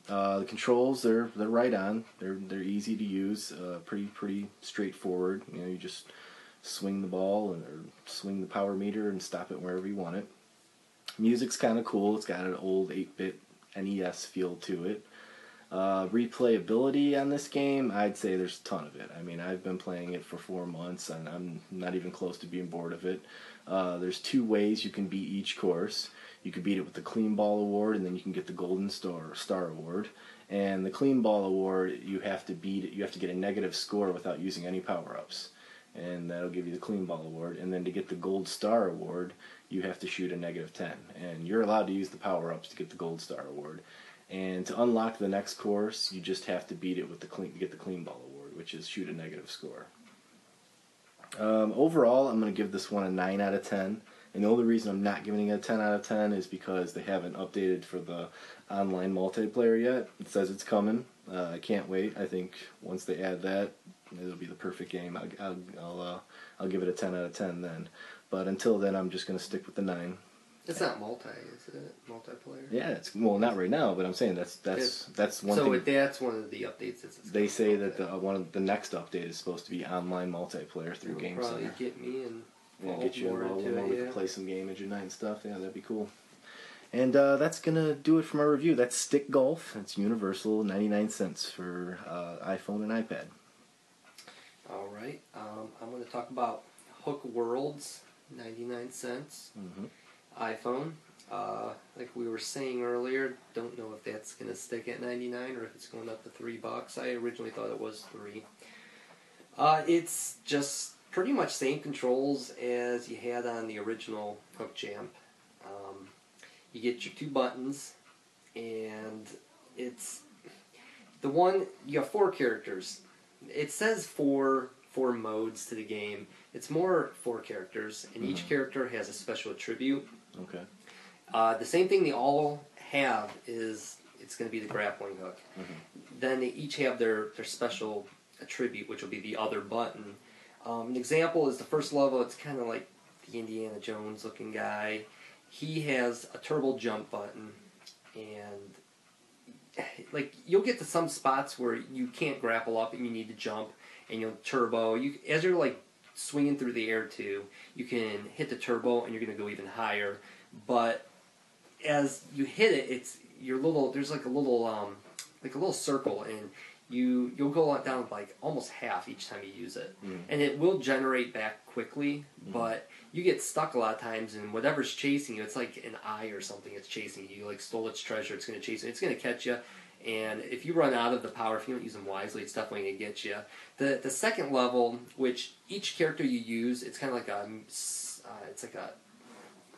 Uh, the controls they're they're right on. They're they're easy to use. Uh, pretty pretty straightforward. You know, you just swing the ball and or swing the power meter and stop it wherever you want it. Music's kind of cool. It's got an old 8-bit NES feel to it. Uh, replayability on this game, I'd say there's a ton of it. I mean, I've been playing it for four months, and I'm not even close to being bored of it. Uh, there's two ways you can beat each course. You can beat it with the Clean Ball Award, and then you can get the Golden Star Star Award. And the Clean Ball Award, you have to beat it. You have to get a negative score without using any power ups, and that'll give you the Clean Ball Award. And then to get the Gold Star Award, you have to shoot a negative ten, and you're allowed to use the power ups to get the Gold Star Award. And to unlock the next course, you just have to beat it with the clean to get the clean ball award, which is shoot a negative score. Um, overall, I'm going to give this one a nine out of ten. And the only reason I'm not giving it a ten out of ten is because they haven't updated for the online multiplayer yet. It says it's coming. Uh, I can't wait. I think once they add that, it'll be the perfect game. I'll I'll I'll, uh, I'll give it a ten out of ten then. But until then, I'm just going to stick with the nine. It's not multi, is it? Multiplayer. Yeah, it's well not right now, but I'm saying that's that's that's one so thing. that's one of the updates. That's They say that the uh, one of the next update is supposed to be online multiplayer through It'll Game probably Center. get me and Yeah, get you involved it, We yeah. can play some games at night and stuff. Yeah, that'd be cool. And uh, that's gonna do it for my review. That's Stick Golf. It's universal, ninety nine cents for uh, iPhone and iPad. All right. Um, I'm going to talk about Hook Worlds, 99 cents. Mm-hmm. iPhone. Uh, like we were saying earlier, don't know if that's going to stick at 99 or if it's going up to 3 bucks. I originally thought it was 3. Uh, it's just pretty much same controls as you had on the original Hook Champ. Um, you get your two buttons, and it's the one you have four characters. It says four four modes to the game. It's more four characters, and each Mhm. character has a special attribute. Okay. Uh, the same thing they all have is it's going to be the grappling hook. Mhm. Then they each have their, their special attribute, which will be the other button. Um, an example is the first level. It's kind of like the Indiana Jones looking guy. He has a turbo jump button, and like you'll get to some spots where you can't grapple up and you need to jump, and you'll turbo. You as you're like swinging through the air too, you can hit the turbo and you're going to go even higher. But as you hit it, it's your little. There's like a little um, like a little circle, and you you'll go down like almost half each time you use it, Mm. and it will generate back quickly. Mhm. But you get stuck a lot of times, and whatever's chasing you, it's like an eye or something. It's chasing you. You like stole its treasure. It's going to chase you. It's going to catch you. And if you run out of the power, if you don't use them wisely, it's definitely going to get you. The the second level, which each character you use, it's kind of like a um, uh, it's like a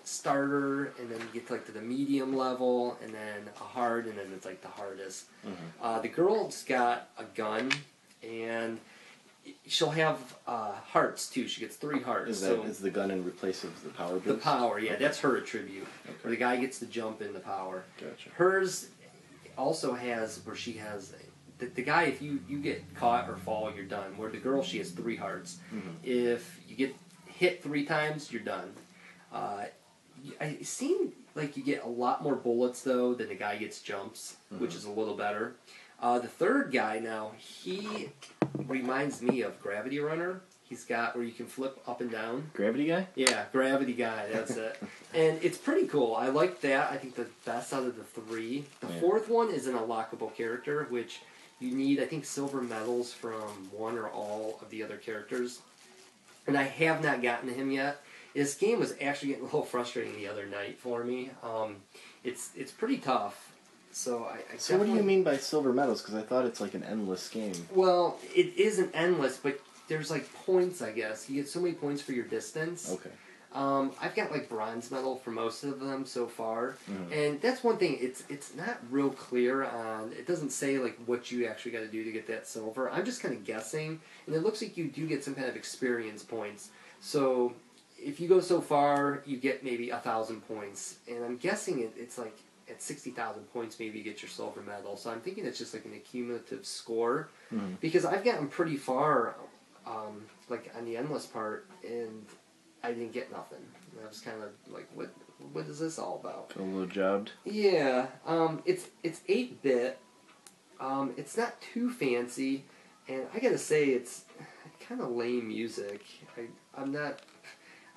starter, and then you get to like to the medium level, and then a hard, and then it's like the hardest. Mhm. Uh, the girl's got a gun, and she'll have uh, hearts too. She gets three hearts. Is that so is the gun in replace of the power boost? the power, yeah, Okay. that's her attribute. Where the guy gets the jump in the power. Gotcha. Hers also has where she has the, the guy. If you you get caught or fall, you're done. Where the girl, she has three hearts. Mhm. If you get hit three times, you're done. Uh, I seem like you get a lot more bullets though than the guy gets jumps, which Mhm. is a little better. Uh, the third guy now, he reminds me of Gravity Runner. He's got where you can flip up and down. Gravity guy. Yeah, Gravity Guy, that's it. And it's pretty cool. I like that. I think the best out of the three. The Yeah. fourth one is an unlockable character, which you need, I think, silver medals from one or all of the other characters. And I have not gotten to him yet. This game was actually getting a little frustrating the other night for me. Um, it's it's pretty tough. So I, I So what do you mean by silver medals? Because I thought it's like an endless game. Well, it isn't endless, but there's like points, I guess. You get so many points for your distance. Okay. Um, I've got like bronze medal for most of them so far, Mhm. and that's one thing. It's it's not real clear on. It doesn't say like what you actually got to do to get that silver. I'm just kind of guessing, and it looks like you do get some kind of experience points. So if you go so far, you get maybe a thousand points, and I'm guessing it, it's like at sixty thousand points, maybe you get your silver medal. So I'm thinking it's just like an accumulative score Mhm. because I've gotten pretty far, um, like on the endless part, and I didn't get nothing. And I was kind of like, what What is this all about? A little jobbed. Yeah, um, it's it's eight bit. Um, it's not too fancy, and I gotta say it's kind of lame music. I I'm not.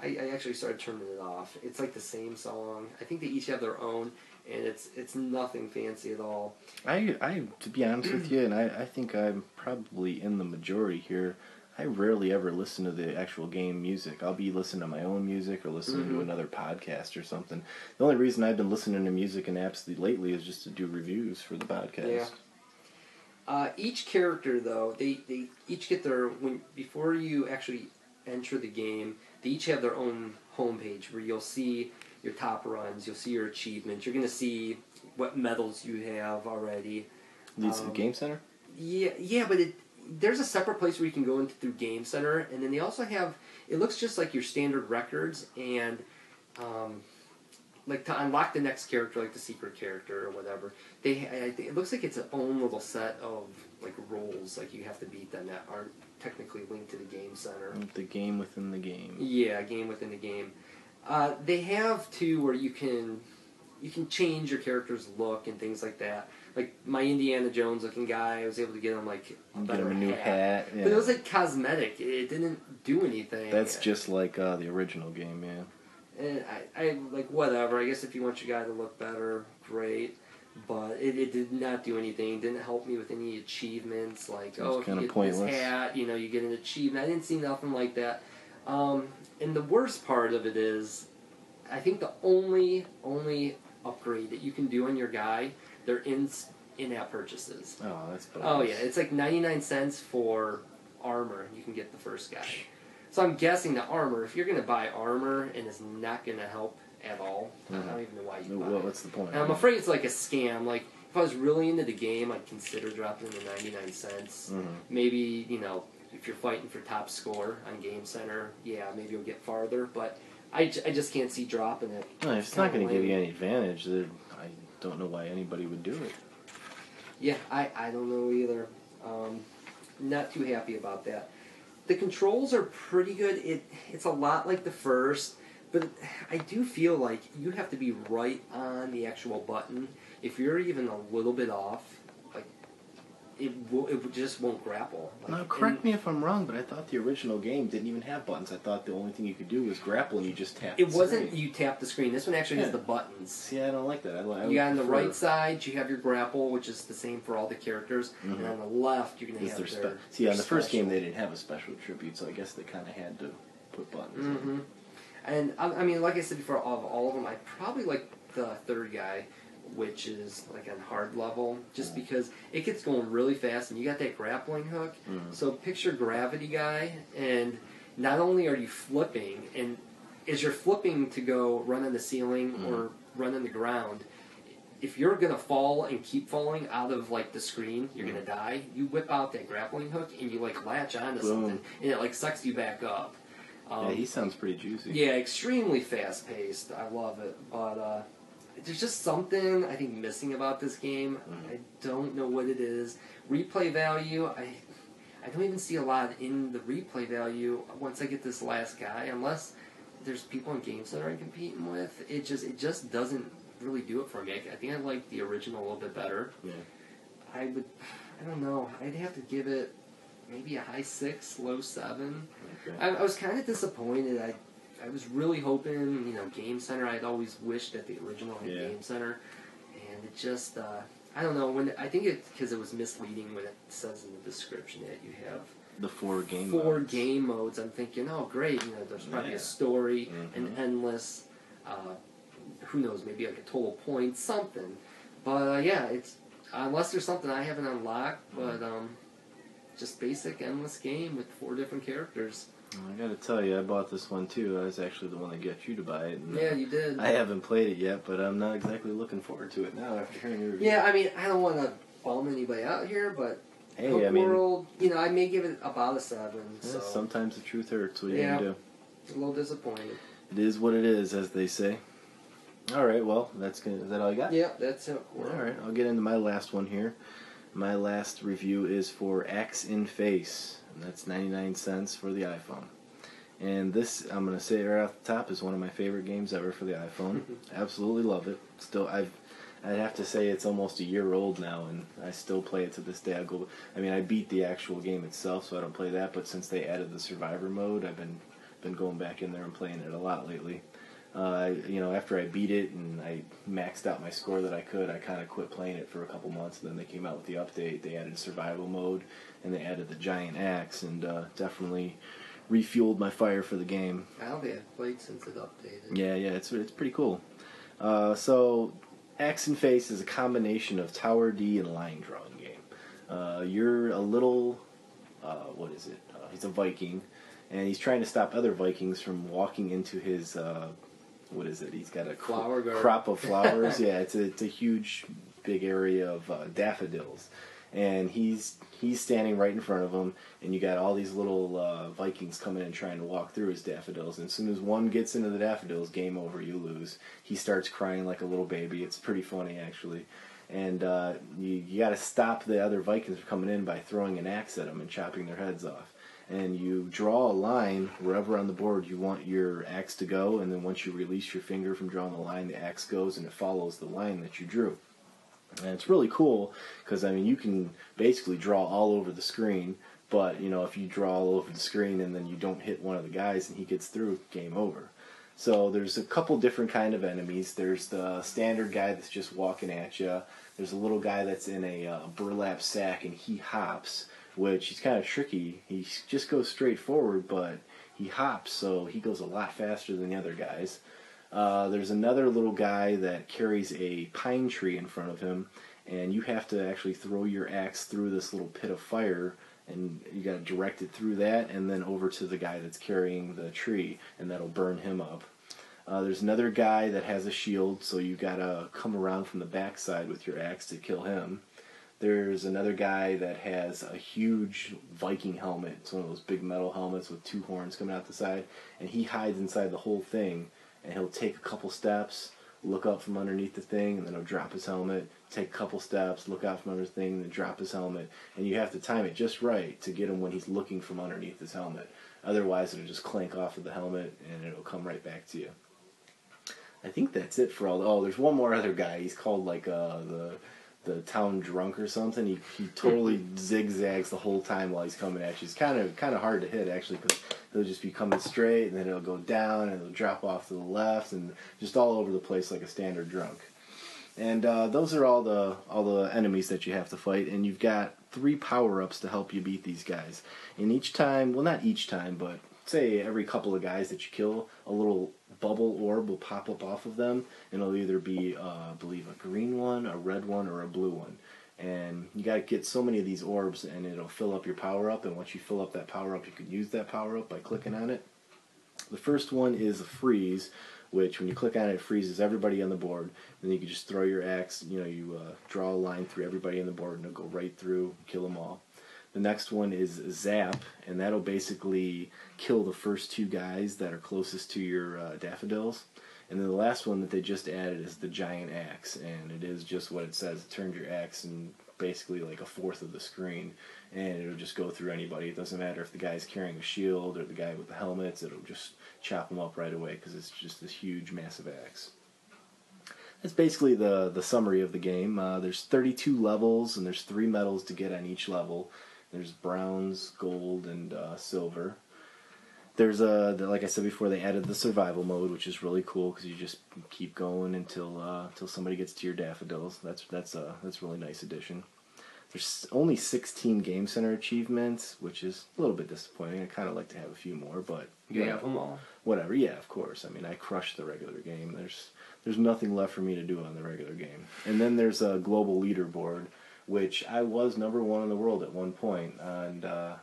I, I actually started turning it off. It's like the same song. I think they each have their own, and it's it's nothing fancy at all. I, I, to be honest with you, and I, I think I'm probably in the majority here. I rarely ever listen to the actual game music. I'll be listening to my own music or listening to Mhm. another podcast or something. The only reason I've been listening to music and apps lately is just to do reviews for the podcast. Yeah. Uh, each character, though, they, they each get their when before you actually enter the game. They each have their own homepage where you'll see your top runs, you'll see your achievements, you're gonna see what medals you have already. These Um, Game Center. Yeah, yeah, but it there's a separate place where you can go into through Game Center, and then they also have. It looks just like your standard records, and um, like to unlock the next character, like the secret character or whatever. They, I think it looks like it's its own little set of like roles, like you have to beat them that aren't technically linked to the Game Center. The game within the game. Yeah, game within the game. Uh, they have too where you can you can change your character's look and things like that. Like my Indiana Jones looking guy, I was able to get him like a Get better him a new hat. yeah. But it was like cosmetic. It didn't do anything. That's just like uh, the original game, man. And I, I like whatever. I guess if you want your guy to look better, great. But it, it did not do anything. Didn't help me with any achievements. Like oh, if you get pointless. this hat, you know, you get an achievement. I didn't see nothing like that. Um, and the worst part of it is, I think the only only upgrade that you can do on your guy, they're in in-app purchases. Oh, that's. Oh yeah, it's like ninety nine cents for armor. You can get the first guy. So I'm guessing the armor. If you're gonna buy armor and it's not gonna help at all, I don't even know why you buy it. what's the point? And I'm afraid it's like a scam. Like if I was really into the game, I'd consider dropping the ninety nine cents. Mhm. Maybe you know if you're fighting for top score on Game Center, yeah, maybe you'll get farther. But I, j- I just can't see dropping it. No, if it's not going to give you any advantage, then I don't know why anybody would do it. Yeah, I, I don't know either. Um, not too happy about that. The controls are pretty good. It it's a lot like the first, but I do feel like you have to be right on the actual button. If you're even a little bit off, it will, it just won't grapple. Like, Now, correct and me if I'm wrong, but I thought the original game didn't even have buttons. I thought the only thing you could do was grapple and you just tap. It wasn't screen. you tap the screen. This one actually has the buttons. Yeah, I don't like that. I, I You got on the prefer- right side, you have your grapple, which is the same for all the characters, and Mhm. on the left, you're gonna Is have their. spe- See, on the first game, they didn't have a special tribute, so I guess they kind of had to put buttons. in. hmm And I, I mean, like I said before, of all of them, I probably like the third guy, which is like on hard level, just because it gets going really fast, and you got that grappling hook. Mhm. So picture gravity guy, and not only are you flipping, and as you're flipping to go run on the ceiling Mhm. or run on the ground. If you're gonna fall and keep falling out of like the screen, you're gonna die. You whip out that grappling hook and you like latch onto Boom. something, and it like sucks you back up. Um, yeah, he sounds pretty juicy. yeah, extremely fast paced. I love it, but uh, there's just something I think missing about this game. Mhm. I don't know what it is. Replay value, I I don't even see a lot in the replay value once I get this last guy, unless there's people in games that I'm competing with. It just it just doesn't really do it for me. I, I think I like the original a little bit better. Yeah. I would, I don't know. I'd have to give it maybe a high six, low seven. Okay. I, I was kind of disappointed. I I was really hoping, you know, Game Center. I'd always wished that the original had Yeah. Game Center, and it just uh, I don't know when I think it because it was misleading when it says in the description that you have the four game. four modes. game modes. I'm thinking, oh great, you know, there's probably Yeah. a story, Mhm. an endless, uh, who knows, maybe like a total point, something. But uh, yeah, it's unless there's something I haven't unlocked, Mm-hmm. but um, just basic endless game with four different characters. I gotta tell you, I bought this one too. I was actually the one that got you to buy it. And, Yeah, you did. I haven't played it yet, but I'm not exactly looking forward to it now after hearing your review. Yeah, I mean, I don't want to bum anybody out here, but Hey, Hook I mean, World, you know, I may give it about a seven. yeah, So sometimes the truth hurts. What are you gonna do? a little disappointed. It is what it is, as they say. All right, well, that's good. Is that all you got? Yeah, that's it. All right, I'll get into my last one here. My last review is for Axe in Face, and that's 99 cents for the iPhone. And this, I'm gonna say right off the top, is one of my favorite games ever for the iPhone. Absolutely love it. Still, I've, I'd have to say it's almost a year old now, and I still play it to this day. I go, I mean, I beat the actual game itself, so I don't play that. But since they added the Survivor mode, I've been, been going back in there and playing it a lot lately. Uh, you know, after I beat it and I maxed out my score that I could, I kind of quit playing it for a couple months. And then they came out with the update. They added survival mode and they added the giant axe, and uh, definitely refueled my fire for the game. I don't think I've played since it updated. Yeah, yeah, it's it's pretty cool. Uh, so, Axe and Face is a combination of Tower D and line drawing game. Uh, you're a little, uh, what is it? Uh, he's a Viking, and he's trying to stop other Vikings from walking into his. What is it? He's got a Flower crop of flowers. yeah, it's a it's a huge, big area of uh, daffodils, and he's he's standing right in front of him, and you got all these little uh, Vikings coming in trying to walk through his daffodils. And as soon as one gets into the daffodils, game over, you lose. He starts crying like a little baby. It's pretty funny actually. And uh, you, you got to stop the other Vikings from coming in by throwing an axe at them and chopping their heads off. And you draw a line wherever on the board you want your axe to go, and then once you release your finger from drawing the line, the axe goes and it follows the line that you drew. And it's really cool because I mean you can basically draw all over the screen, but you know if you draw all over the screen and then you don't hit one of the guys and he gets through, game over. So there's a couple different kind of enemies. There's the standard guy that's just walking at you. There's a little guy that's in a uh, burlap sack and he hops, which he's kind of tricky. He just goes straight forward, but he hops, so he goes a lot faster than the other guys. Uh, there's another little guy that carries a pine tree in front of him, and you have to actually throw your axe through this little pit of fire, and you got to direct it through that, and then over to the guy that's carrying the tree, and that'll burn him up. Uh, there's another guy that has a shield, so you gotta come around from the backside with your axe to kill him. There's another guy that has a huge Viking helmet. It's one of those big metal helmets with two horns coming out the side, and he hides inside the whole thing. And he'll take a couple steps, look up from underneath the thing, and then he'll drop his helmet. Take a couple steps, look out from under the thing, then drop his helmet. And you have to time it just right to get him when he's looking from underneath his helmet. Otherwise, it'll just clank off of the helmet, and it'll come right back to you. I think that's it for all. The, Oh, there's one more other guy. He's called like uh, the the town drunk or something. He he totally zigzags the whole time while he's coming at you. It's kind of kind of hard to hit actually because he'll just be coming straight and then it'll go down and it'll drop off to the left and just all over the place like a standard drunk. And uh, those are all the all the enemies that you have to fight, and you've got three power ups to help you beat these guys. And each time, well, not each time, but say every couple of guys that you kill, a little bubble orb will pop up off of them, and it'll either be, uh, I believe, a green one, a red one, or a blue one. And you got to get so many of these orbs, and it'll fill up your power up. And once you fill up that power up, you can use that power up by clicking on it. The first one is a freeze, which when you click on it, it freezes everybody on the board. Then you can just throw your axe. You know, you uh, draw a line through everybody on the board, and it'll go right through, kill them all. The next one is zap, and that'll basically kill the first two guys that are closest to your uh, daffodils. And then the last one that they just added is the giant axe, and it is just what it says. It turns your axe and basically like a fourth of the screen, and it'll just go through anybody. It doesn't matter if the guy's carrying a shield or the guy with the helmets. It'll just chop them up right away because it's just this huge, massive axe. That's basically the the summary of the game. Uh, there's 32 levels, and there's three medals to get on each level. There's bronze, gold, and uh, silver. There's a like I said before, they added the survival mode, which is really cool because you just keep going until uh, until somebody gets to your daffodils. That's that's a that's a really nice addition. There's only 16 Game Center achievements, which is a little bit disappointing. I kind of like to have a few more, but You have them all. whatever. Yeah, of course. I mean, I crushed the regular game. There's there's nothing left for me to do on the regular game. And then there's a global leaderboard, which I was number one in the world at one point, and uh,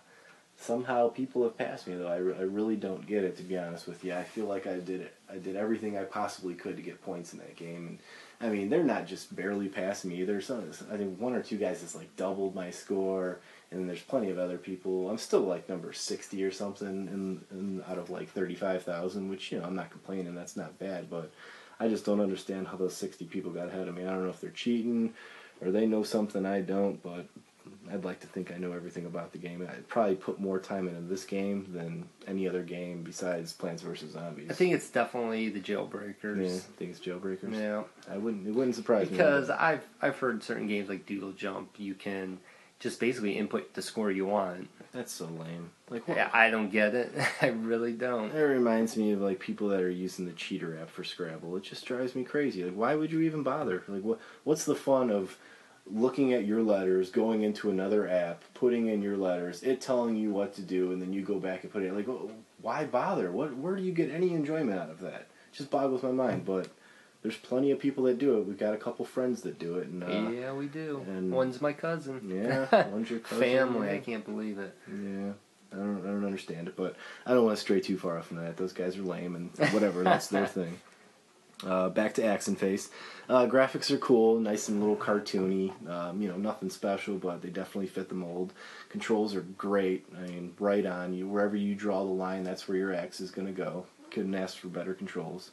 somehow people have passed me. Though I, re- I really don't get it, to be honest with you. I feel like I did it. I did everything I possibly could to get points in that game. And I mean, they're not just barely passing me. There's some. I think one or two guys that's like doubled my score and there's plenty of other people. I'm still like number sixty or something, in, in out of like thirty five thousand, which you know I'm not complaining. That's not bad, but I just don't understand how those sixty people got ahead of me. I don't know if they're cheating or they know something I don't, but I'd like to think I know everything about the game. I'd probably put more time into this game than any other game besides Plants vs Zombies. I think it's definitely the jailbreakers. yeah, I think it's Jailbreakers. Yeah. I wouldn't. It wouldn't surprise Because me. Because I've I've heard certain games like Doodle Jump, you can just basically input the score you want. That's so lame. Like what? Yeah, I don't get it. I really don't. It reminds me of like people that are using the cheater app for Scrabble. It just drives me crazy. Like, why would you even bother? Like, what? What's the fun of looking at your letters, going into another app, putting in your letters, it telling you what to do, and then you go back and put it. Like, wh- why bother? What? Where do you get any enjoyment out of that? It just boggles my mind. But there's plenty of people that do it. We've got a couple friends that do it, and uh, yeah, we do. and- One's my cousin. yeah, one's your cousin, Family. yeah. I can't believe it. Yeah, I don't, I don't understand it, but I don't want to stray too far off from that. Those guys are lame, and whatever, that's their thing. Uh, back to Axe and Face. Uh, graphics are cool, nice and little cartoony. Um, you know, nothing special, but they definitely fit the mold. Controls are great. I mean, right on you. Wherever you draw the line, that's where your axe is going to go. Couldn't ask for better controls.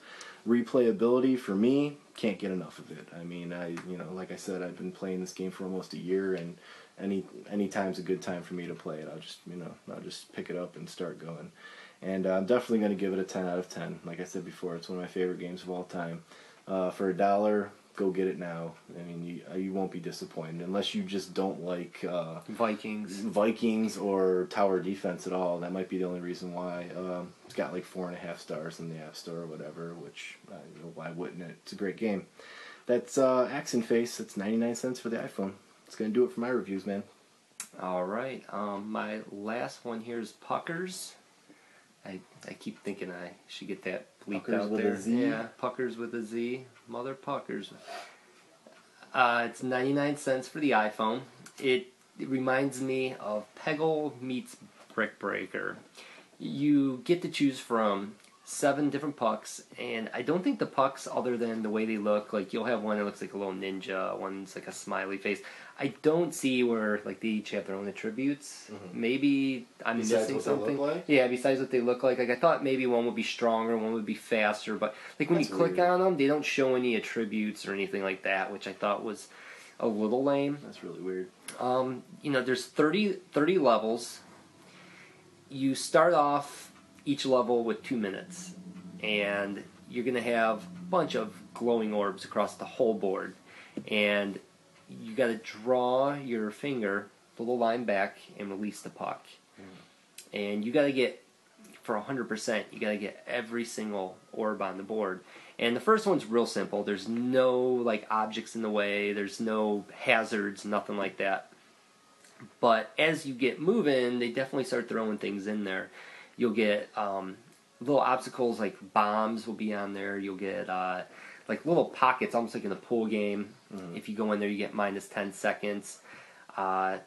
Replayability for me, can't get enough of it. I mean, I you know, like I said, I've been playing this game for almost a year, and any any time's a good time for me to play it. I'll just you know I'll just pick it up and start going. And uh, I'm definitely going to give it a 10 out of 10. Like I said before, it's one of my favorite games of all time. Uh, for a dollar, go get it now. I mean, you uh, you won't be disappointed unless you just don't like uh, Vikings. Vikings or tower defense at all. That might be the only reason why. Um, it's got like four and a half stars in the App Store or whatever. Which uh, you know, why wouldn't it? It's a great game. That's uh, Axe in Face. That's 99 cents for the iPhone. It's gonna do it for my reviews, man. All right. Um, my last one here is Puckerz. I, I keep thinking I should get that bleeped Puckers out with there. Z? Yeah, Puckers with a Z. Mother Puckers. Uh, it's 99 cents for the iPhone. It, it reminds me of Peggle meets Brick Breaker. You get to choose from seven different pucks, and I don't think the pucks, other than the way they look, like you'll have one that looks like a little ninja, one's like a smiley face. I don't see where like they each have their own attributes. Maybe I'm Mm-hmm. Besides missing what they look something. like? Yeah, besides what they look like. Like I thought maybe one would be stronger, one would be faster, but like when That's you click on them, they don't show any attributes or anything like that, which I thought was a little lame. That's really weird. Um, you know, there's 30, 30 levels. You start off each level with two minutes, and you're going to have a bunch of glowing orbs across the whole board. And you got to draw your finger pull the line back and release the puck. And you got to get for 100%, you got to get every single orb on the board. And the first one's real simple. There's no like objects in the way, there's no hazards, nothing like that. But as you get moving, they definitely start throwing things in there. You'll get um, little obstacles like bombs will be on there. You'll get uh, like little pockets, almost like in a pool game. If you go in there, you get minus 10 seconds. Uh,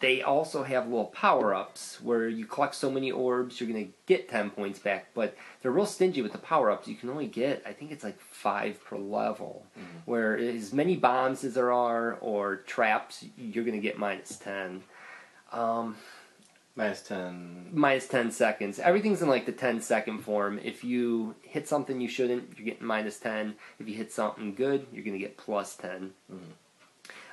they also have little power ups where you collect so many orbs, you're going to get 10 points back. But they're real stingy with the power ups. You can only get, I think it's like 5 per level. Where as many bombs as there are or traps, you're going to get minus 10. Um, Minus ten. minus 10 seconds. Everything's in like the 10 second form. If you hit something you shouldn't, you're getting minus 10. If you hit something good, you're going to get plus 10.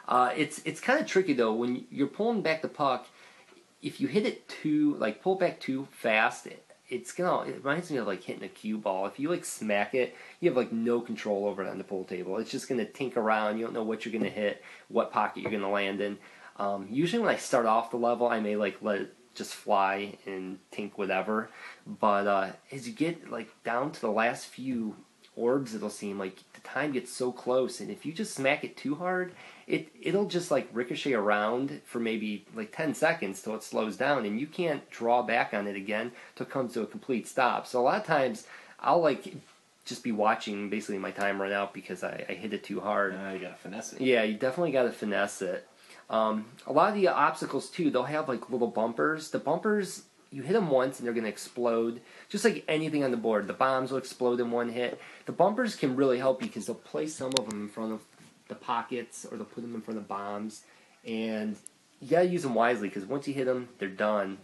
Uh, it's it's kind of tricky though when you're pulling back the puck. If you hit it too like pull back too fast, it, it's gonna. It reminds me of like hitting a cue ball. If you like smack it, you have like no control over it on the pool table. It's just gonna tink around. You don't know what you're gonna hit, what pocket you're gonna land in. Um, usually when I start off the level, I may like let it just fly and tink whatever. But uh, as you get like down to the last few orbs, it'll seem like the time gets so close, and if you just smack it too hard, it it'll just like ricochet around for maybe like 10 seconds till it slows down and you can't draw back on it again till it comes to a complete stop so a lot of times i'll like just be watching basically my time run out because i, I hit it too hard Uh, you gotta finesse it. yeah you definitely got to finesse it um, a lot of the obstacles too they'll have like little bumpers the bumpers you hit them once and they're going to explode just like anything on the board the bombs will explode in one hit the bumpers can really help you because they'll place some of them in front of the pockets or they'll put them in front of the bombs and you got to use them wisely because once you hit them they're done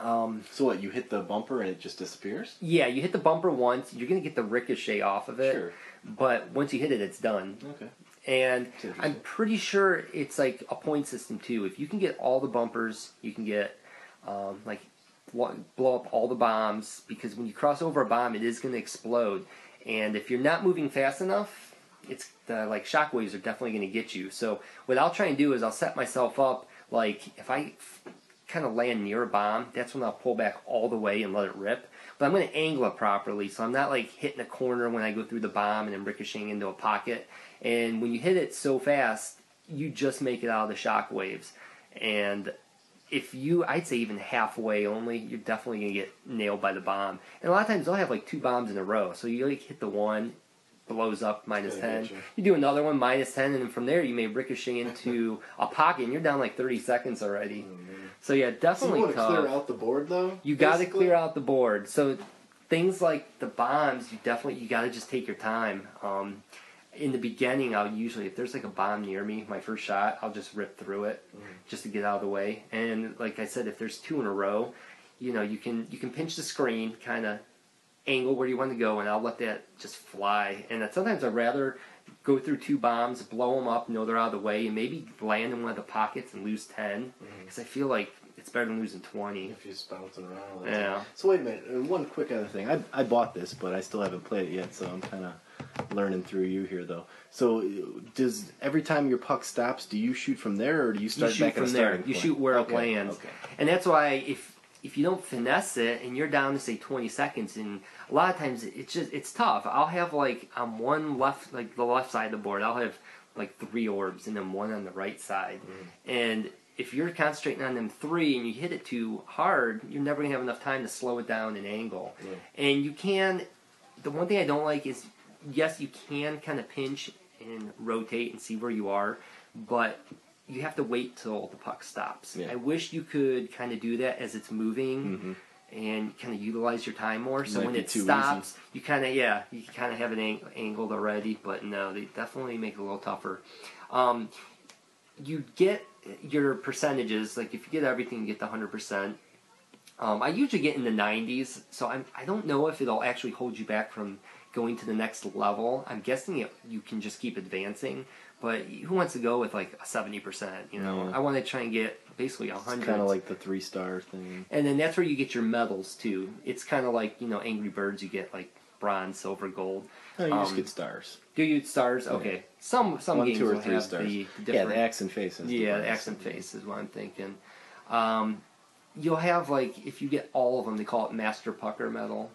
um, So what? You hit the bumper and it just disappears? yeah you hit the bumper once you're going to get the ricochet off of it Sure. but once you hit it it's done Okay. And I'm pretty sure it's like a point system too. If you can get all the bumpers, you can get um, like blow up all the bombs because when you cross over a bomb, it is going to explode. And if you're not moving fast enough, it's the like shockwaves are definitely going to get you. So what I'll try and do is I'll set myself up like if I kind of land near a bomb, that's when I'll pull back all the way and let it rip. But I'm going to angle it properly, so I'm not like hitting a corner when I go through the bomb and then ricocheting into a pocket. And when you hit it so fast, you just make it out of the shock waves. And if you, I'd say even halfway only, you're definitely going to get nailed by the bomb. And a lot of times they'll have like two bombs in a row. So you like hit the one, blows up minus Yeah, 10. gotcha. You do another one minus 10, and then from there you may ricochet into a pocket, and you're down like 30 seconds already. So yeah, definitely you definitely want to clear out the board though? You got to clear out the board. So things like the bombs, you definitely you got to just take your time. Um, in the beginning, I'll usually if there's like a bomb near me, my first shot, I'll just rip through it just to get out of the way. And like I said, if there's two in a row, you know you can you can pinch the screen, kind of angle where you want to go, and I'll let that just fly. And that sometimes I'd rather go through two bombs, blow them up, know they're out of the way, and maybe land in one of the pockets and lose 10 because I feel like it's better than losing twenty. If you're just bouncing around. Yeah. So wait a minute. uh, One quick other thing. I I bought this, but I still haven't played it yet. So I'm kind of learning through you here, though. So uh, does every time your puck stops, do you shoot from there, or do you You start shoot back at from there. starting You point? shoot where Okay, it lands, Okay. and that's why if if you don't finesse it and you're down to say 20 seconds, and a lot of times it's just it's tough. I'll have like on one left like the left side of the board, I'll have like three orbs and then one on the right side, Mm-hmm. and if you're concentrating on them three and you hit it too hard, you're never gonna have enough time to slow it down and angle. Yeah. And you can. The one thing I don't like is yes, you can kind of pinch and rotate and see where you are, but you have to wait till the puck stops. Yeah. I wish you could kind of do that as it's moving Mhm. And kind of utilize your time more. So Might when it stops, you kind of yeah, you kind of have it ang- angled already. But no, they definitely make it a little tougher. Um, you get your percentages like if you get everything, you get the hundred percent. Um, I usually get in the 90s, so I'm, I don't know if it'll actually hold you back from going to the next level. I'm guessing it, you can just keep advancing, but who wants to go with like a 70%? You know, Yeah. I want to try and get basically a 100. kind of like the three star thing. and then that's where you get your medals too. It's kind of like, you know, Angry Birds, you get like bronze, silver, gold. No, you just Um, get stars. Do you stars? Okay, some some One, games two, or will three have stars. the yeah, different. the Axe in Face. has Yeah, the bronze. Axe in Face is what I'm thinking. Um, you'll have like if you get all of them, they call it Master Pucker medal,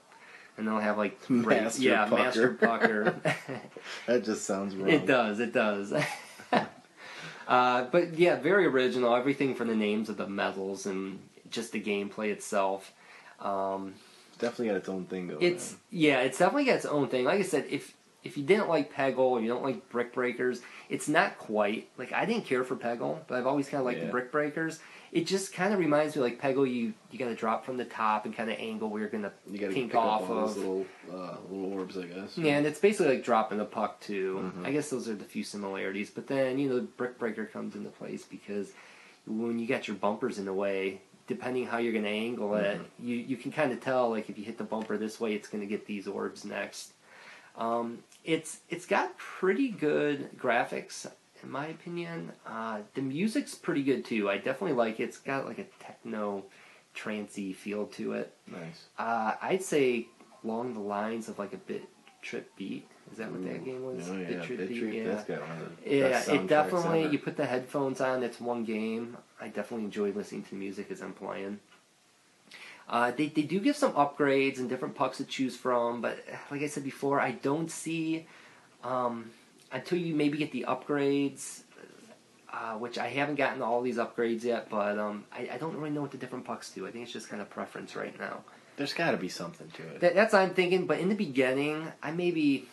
and they'll have like Master yeah, Pucker. Master Pucker. That just sounds wrong. it does, it does. uh, but yeah, very original. Everything from the names of the medals and just the gameplay itself. Um, Definitely got its own thing going. it's yeah, it's definitely got its own thing. Like I said, if if you didn't like Peggle or you don't like Brick Breakers, it's not quite like I didn't care for Peggle, but I've always kind of liked Yeah. the Brick Breakers. It just kind of reminds me like Peggle. You you got to drop from the top and kind of angle where you're gonna on. you got to pink pick up off all those little uh, little orbs, I guess. Yeah, and it's basically like dropping the puck too. Mhm. I guess those are the few similarities. But then you know, the brick breaker comes into place because when you got your bumpers in the way, depending how you're to angle it, Mm-hmm. you you can kind of tell like if you hit the bumper this way, it's to get these orbs next. Um, it's it's got pretty good graphics in my opinion. Uh, the music's pretty good too. I definitely like it. It's got like a techno trancey feel to it. Nice. Uh, I'd say along the lines of like a bit trip beat. Is that what that game was? Oh yeah, Bit Trip Bit Beat, Trip, yeah. That's got one of the Yeah, it definitely. ever. You put the headphones on. It's one game. I definitely enjoy listening to music as I'm playing. Uh, they they do give some upgrades and different pucks to choose from, but like I said before, I don't see um, until you maybe get the upgrades, uh, which I haven't gotten all these upgrades yet. But um, I, I don't really know what the different pucks do. I think it's just kind of preference right now. There's got to be something to it. That, that's what I'm thinking. But in the beginning, I may be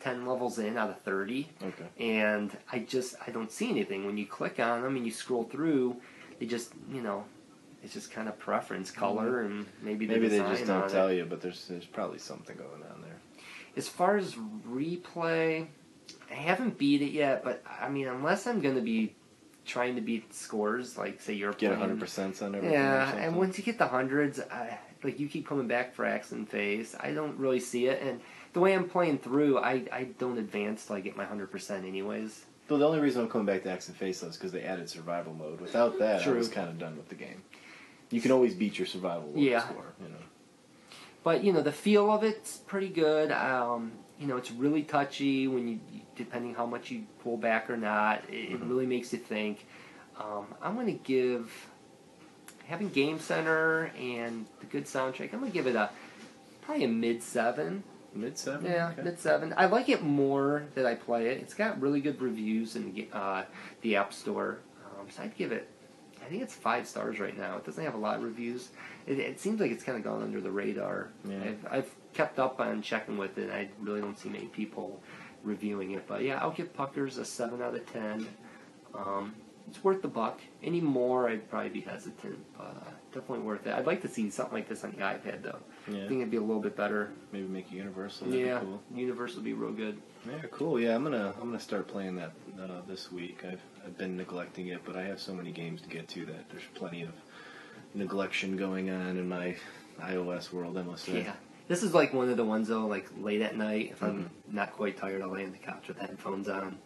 ten levels in out of thirty, okay. and I just I don't see anything. When you click on them and you scroll through, they just you know, it's just kind of preference, color, and maybe Mm-hmm. Maybe they just don't tell it. you, but there's there's probably something going on there. As far as replay, I haven't beat it yet. But I mean, unless I'm going to be trying to beat scores, like say you're Get 100 percent on everything. Yeah, and once you get the hundreds, I, like you keep coming back for Axe in Face. I don't really see it, and the way I'm playing through, I, I don't advance till I get my hundred percent anyways. Though the only reason I'm coming back to Axe in Face though is because they added survival mode. Without that, I was kind of done with the game. You can always beat your survival Yeah. score. You know. But you know the feel of it's pretty good. Um, you know it's really touchy when you depending how much you pull back or not. It, Mhm. really makes you think. Um, I'm gonna give having Game Center and the good soundtrack. I'm gonna give it a probably a mid seven. Mid seven. Yeah, Okay. mid seven. I like it more that I play it. It's got really good reviews in the, uh, the App Store. Um, so I'd give it. I think it's five stars right now. It doesn't have a lot of reviews. It, it seems like it's kind of gone under the radar. Yeah. I've, I've kept up on checking with it. I really don't see many people reviewing it. But yeah, I'll give Puckerz a seven out of ten. Um, it's worth the buck. Any more, I'd probably be hesitant, but uh, definitely worth it. I'd like to see something like this on the iPad though. Yeah. I think it'd be a little bit better. Maybe make it universal. That'd Yeah, cool. Universe would be real good. Yeah, cool. Yeah, I'm gonna I'm gonna start playing that uh, this week. I've I've been neglecting it, but I have so many games to get to that there's plenty of neglection going on in my iOS world. I must say. Yeah. This is like one of the ones though, like late at night, if I'm Mm-hmm. not quite tired, I'll lay on the couch with headphones on,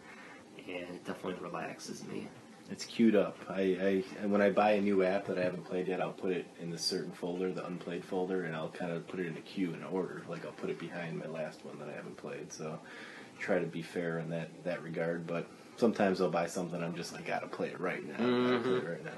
and it definitely relaxes me. It's queued up. I, I when I buy a new app that I haven't played yet, I'll put it in the certain folder, the unplayed folder, and I'll kind of put it in a queue in order. Like I'll put it behind my last one that I haven't played. So try to be fair in that that regard. But sometimes I'll buy something I'm just like, gotta play it right now. Gotta play it right now.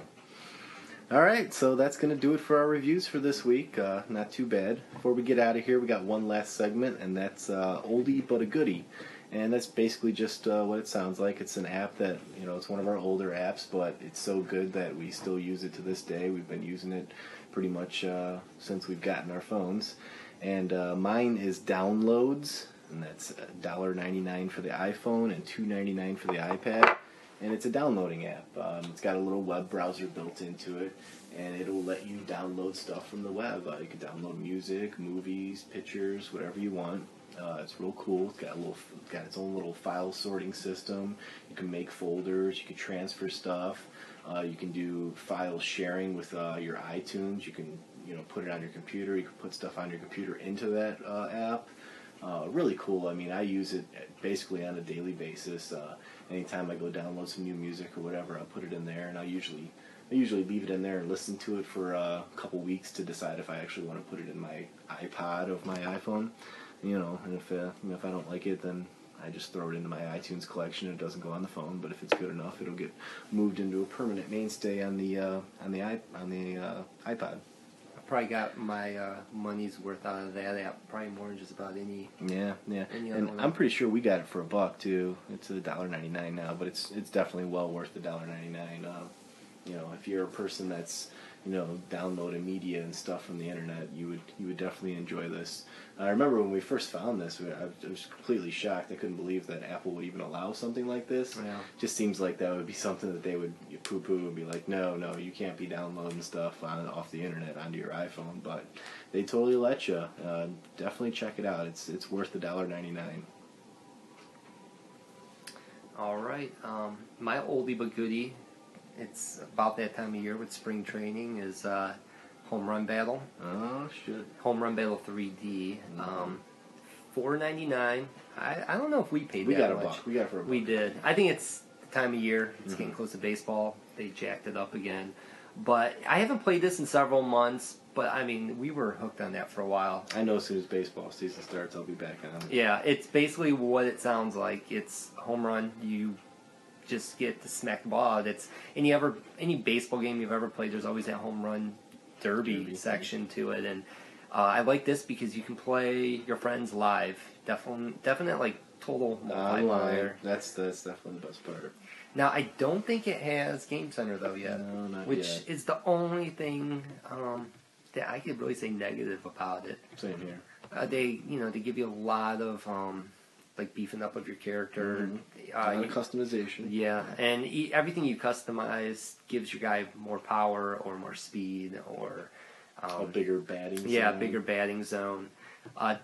All right, so that's going to do it for our reviews for this week. Uh, not too bad. Before we get out of here, we got one last segment, and that's uh, oldie but a goodie. And that's basically just uh, what it sounds like. It's an app that, you know, it's one of our older apps, but it's so good that we still use it to this day. We've been using it pretty much uh, since we've gotten our phones. And uh, mine is Downloads, and that's $1.99 for the iPhone and $2.99 for the iPad and it's a downloading app. Um, it's got a little web browser built into it, and it'll let you download stuff from the web. Uh, you can download music, movies, pictures, whatever you want. Uh, it's real cool. It's got a little, it's got its own little file sorting system. You can make folders. You can transfer stuff. Uh, you can do file sharing with uh, your iTunes. You can, you know, put it on your computer. You can put stuff on your computer into that uh, app. Uh, really cool. I mean, I use it basically on a daily basis. Anytime I go download some new music or whatever, I'll put it in there, and I usually I usually leave it in there and listen to it for a couple weeks to decide if I actually want to put it in my iPod of my iPhone. You know, and if uh, if I don't like it, then I just throw it into my iTunes collection. It doesn't go on the phone, but if it's good enough, it'll get moved into a permanent mainstay on the uh, on the i on the uh, iPod. Probably got my uh, money's worth out of that app. Probably more than just about any. Yeah, yeah, Any and? I'm pretty sure we got it for a buck too. It's a dollar ninety nine now, but it's it's definitely well worth the dollar ninety nine. Uh, you know, if you're a person that's you know downloading media and stuff from the internet, you would you would definitely enjoy this. I remember when we first found this, we- I was completely shocked. I couldn't believe that Apple would even allow something like this. Yeah. Just seems like that would be something that they would poo poo and be like, no, no, you can't be downloading stuff on off the internet onto your iPhone. But they totally let you. Uh, definitely check it out. It's it's worth the dollar ninety nine. All right. Um, my oldie but goodie. It's about that time of year with spring training is uh, home run battle. Oh shit! Home Run Battle 3D. Um, Four ninety nine. I, I don't know if we paid We that got a much. buck. We got it for a buck. We did. I think it's the time of year. It's Mhm. getting close to baseball. They jacked it up again. But I haven't played this in several months. But I mean, we were hooked on that for a while. I know as soon as baseball season starts, I'll be back on. it. Yeah, it's basically what it sounds like. It's home run. You just get to smack the ball out. It's any ever any baseball game you've ever played. There's always that home run derby, Derby. section to it, and uh, I like this because you can play your friends live. Definitely, definite like total Online. multiplayer. That's that's definitely the best part. Now I don't think it has Game Center though yet, No, not which yet. is the only thing um, that I could really say negative about it. Same here. Uh, they, you know, they give you a lot of um, like beefing up of your character. A Uh, you- customization. yeah, and e- everything you customize gives your guy more power or more speed or um, a bigger batting. yeah, zone. bigger batting zone. Uh,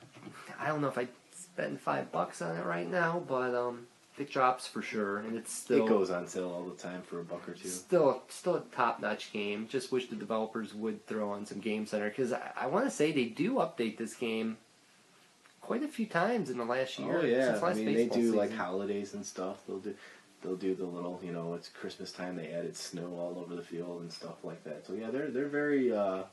I don't know if I'd spend five bucks on it right now, but um, it drops for sure, and it's still it goes on sale all the time for a buck or two. Still, still a top notch game. Just wish the developers would throw on some Game Center because I, I want to say they do update this game quite a few times in the last year. Oh yeah, since I mean they do like holidays and stuff. They'll do they'll do the little you know it's Christmas time. They added snow all over the field and stuff like that. So yeah, they're they're very uh,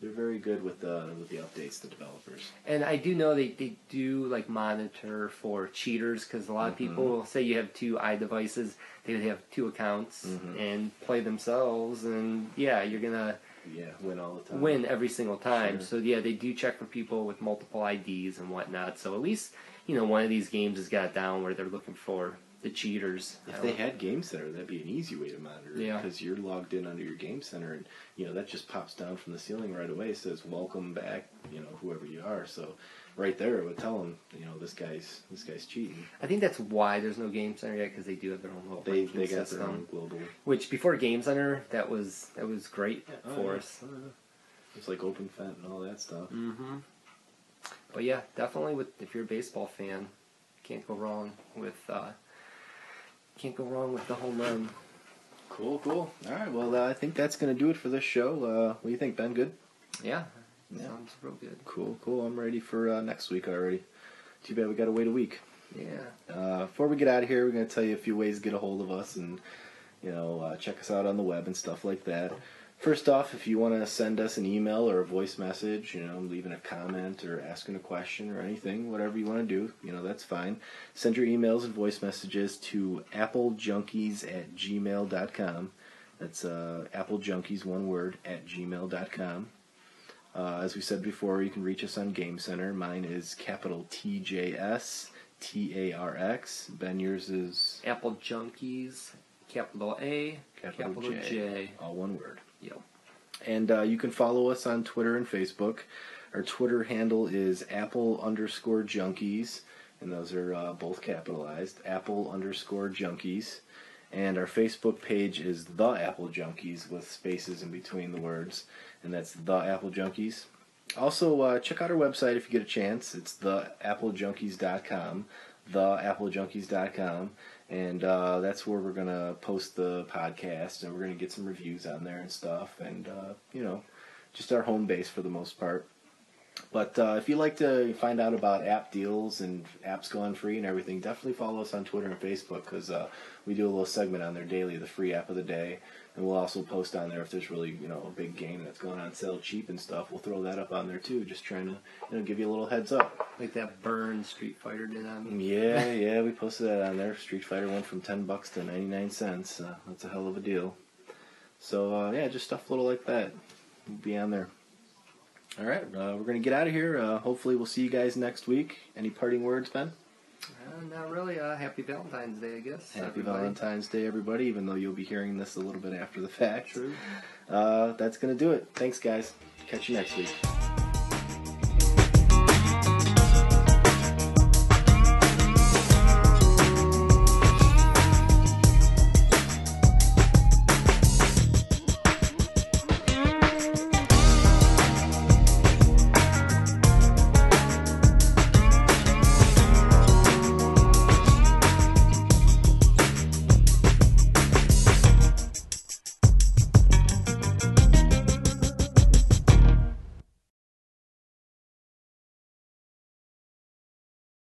they're very good with the with the updates. The developers. And I do know they, they do like monitor for cheaters because a lot of Mhm. people will say you have two iDevices, they would have two accounts Mhm. and play themselves, and yeah, you're gonna Yeah, win all the time. win every single time. Sure. So yeah, they do check for people with multiple IDs and whatnot. So at least you know one of these games has got down where they're looking for the cheaters. If they had Game Center, that'd be an easy way to monitor it Yeah. because you're logged in under your Game Center, and you know that just pops down from the ceiling right away. Says "Welcome back," you know whoever you are. So right there, it would tell them, you know, this guy's this guy's cheating. I think that's why there's no Game Center yet because they do have their own little They they got system. their own global. Which before Game Center, that was that was great Oh, for yeah. us. Yeah. It's like OpenFeint and all that stuff. Mm-hmm. But yeah, definitely with if you're a baseball fan, can't go wrong with uh, can't go wrong with the home run. Cool, cool. All right, well, uh, I think that's gonna do it for this show. Uh, what do you think, Ben? Good. Yeah, Yeah. sounds real good. Cool, cool. I'm ready for uh, next week already. Too bad we gotta wait a week. Yeah, Uh, before we get out of here, we're going to tell you a few ways to get a hold of us and, you know, uh, check us out on the web and stuff like that. First off, if you want to send us an email or a voice message, you know, leaving a comment or asking a question or anything, whatever you want to do, you know, that's fine. Send your emails and voice messages to applejunkies at gmail.com. That's uh, applejunkies, one word, at gmail.com. Uh, as we said before, you can reach us on Game Center. Mine is capital TJS T A R X. Ben, yours is Apple Junkies, capital A, capital, capital J, J. all one word. Yep. And uh, you can follow us on Twitter and Facebook. Our Twitter handle is Apple underscore Junkies, and those are uh, both capitalized. Apple underscore Junkies. And our Facebook page is The Apple Junkies with spaces in between the words, and that's The Apple Junkies. Also, uh, check out our website if you get a chance. It's theapplejunkies.com, theapplejunkies.com, and uh, that's where we're gonna post the podcast, and we're gonna get some reviews on there and stuff, and uh, you know, just our home base for the most part. But uh, if you like to find out about app deals and apps going free and everything, definitely follow us on Twitter and Facebook because uh, we do a little segment on there daily, the free app of the day. And we'll also post on there if there's really you know a big game that's going on sale cheap and stuff. We'll throw that up on there too, just trying to you know give you a little heads up. Like that burn Street Fighter did on. Yeah, yeah, we posted that on there. Street Fighter went from ten bucks to ninety nine cents. Uh, that's a hell of a deal. So uh, yeah, just stuff a little like that. We'll be on there. All right, uh, we're gonna get out of here. Uh, hopefully, we'll see you guys next week. Any parting words, Ben? Uh, not really. Uh, happy Valentine's Day, I guess. Happy everybody. Valentine's Day, everybody. Even though you'll be hearing this a little bit after the fact. True. Uh, that's gonna do it. Thanks, guys. Catch you next week.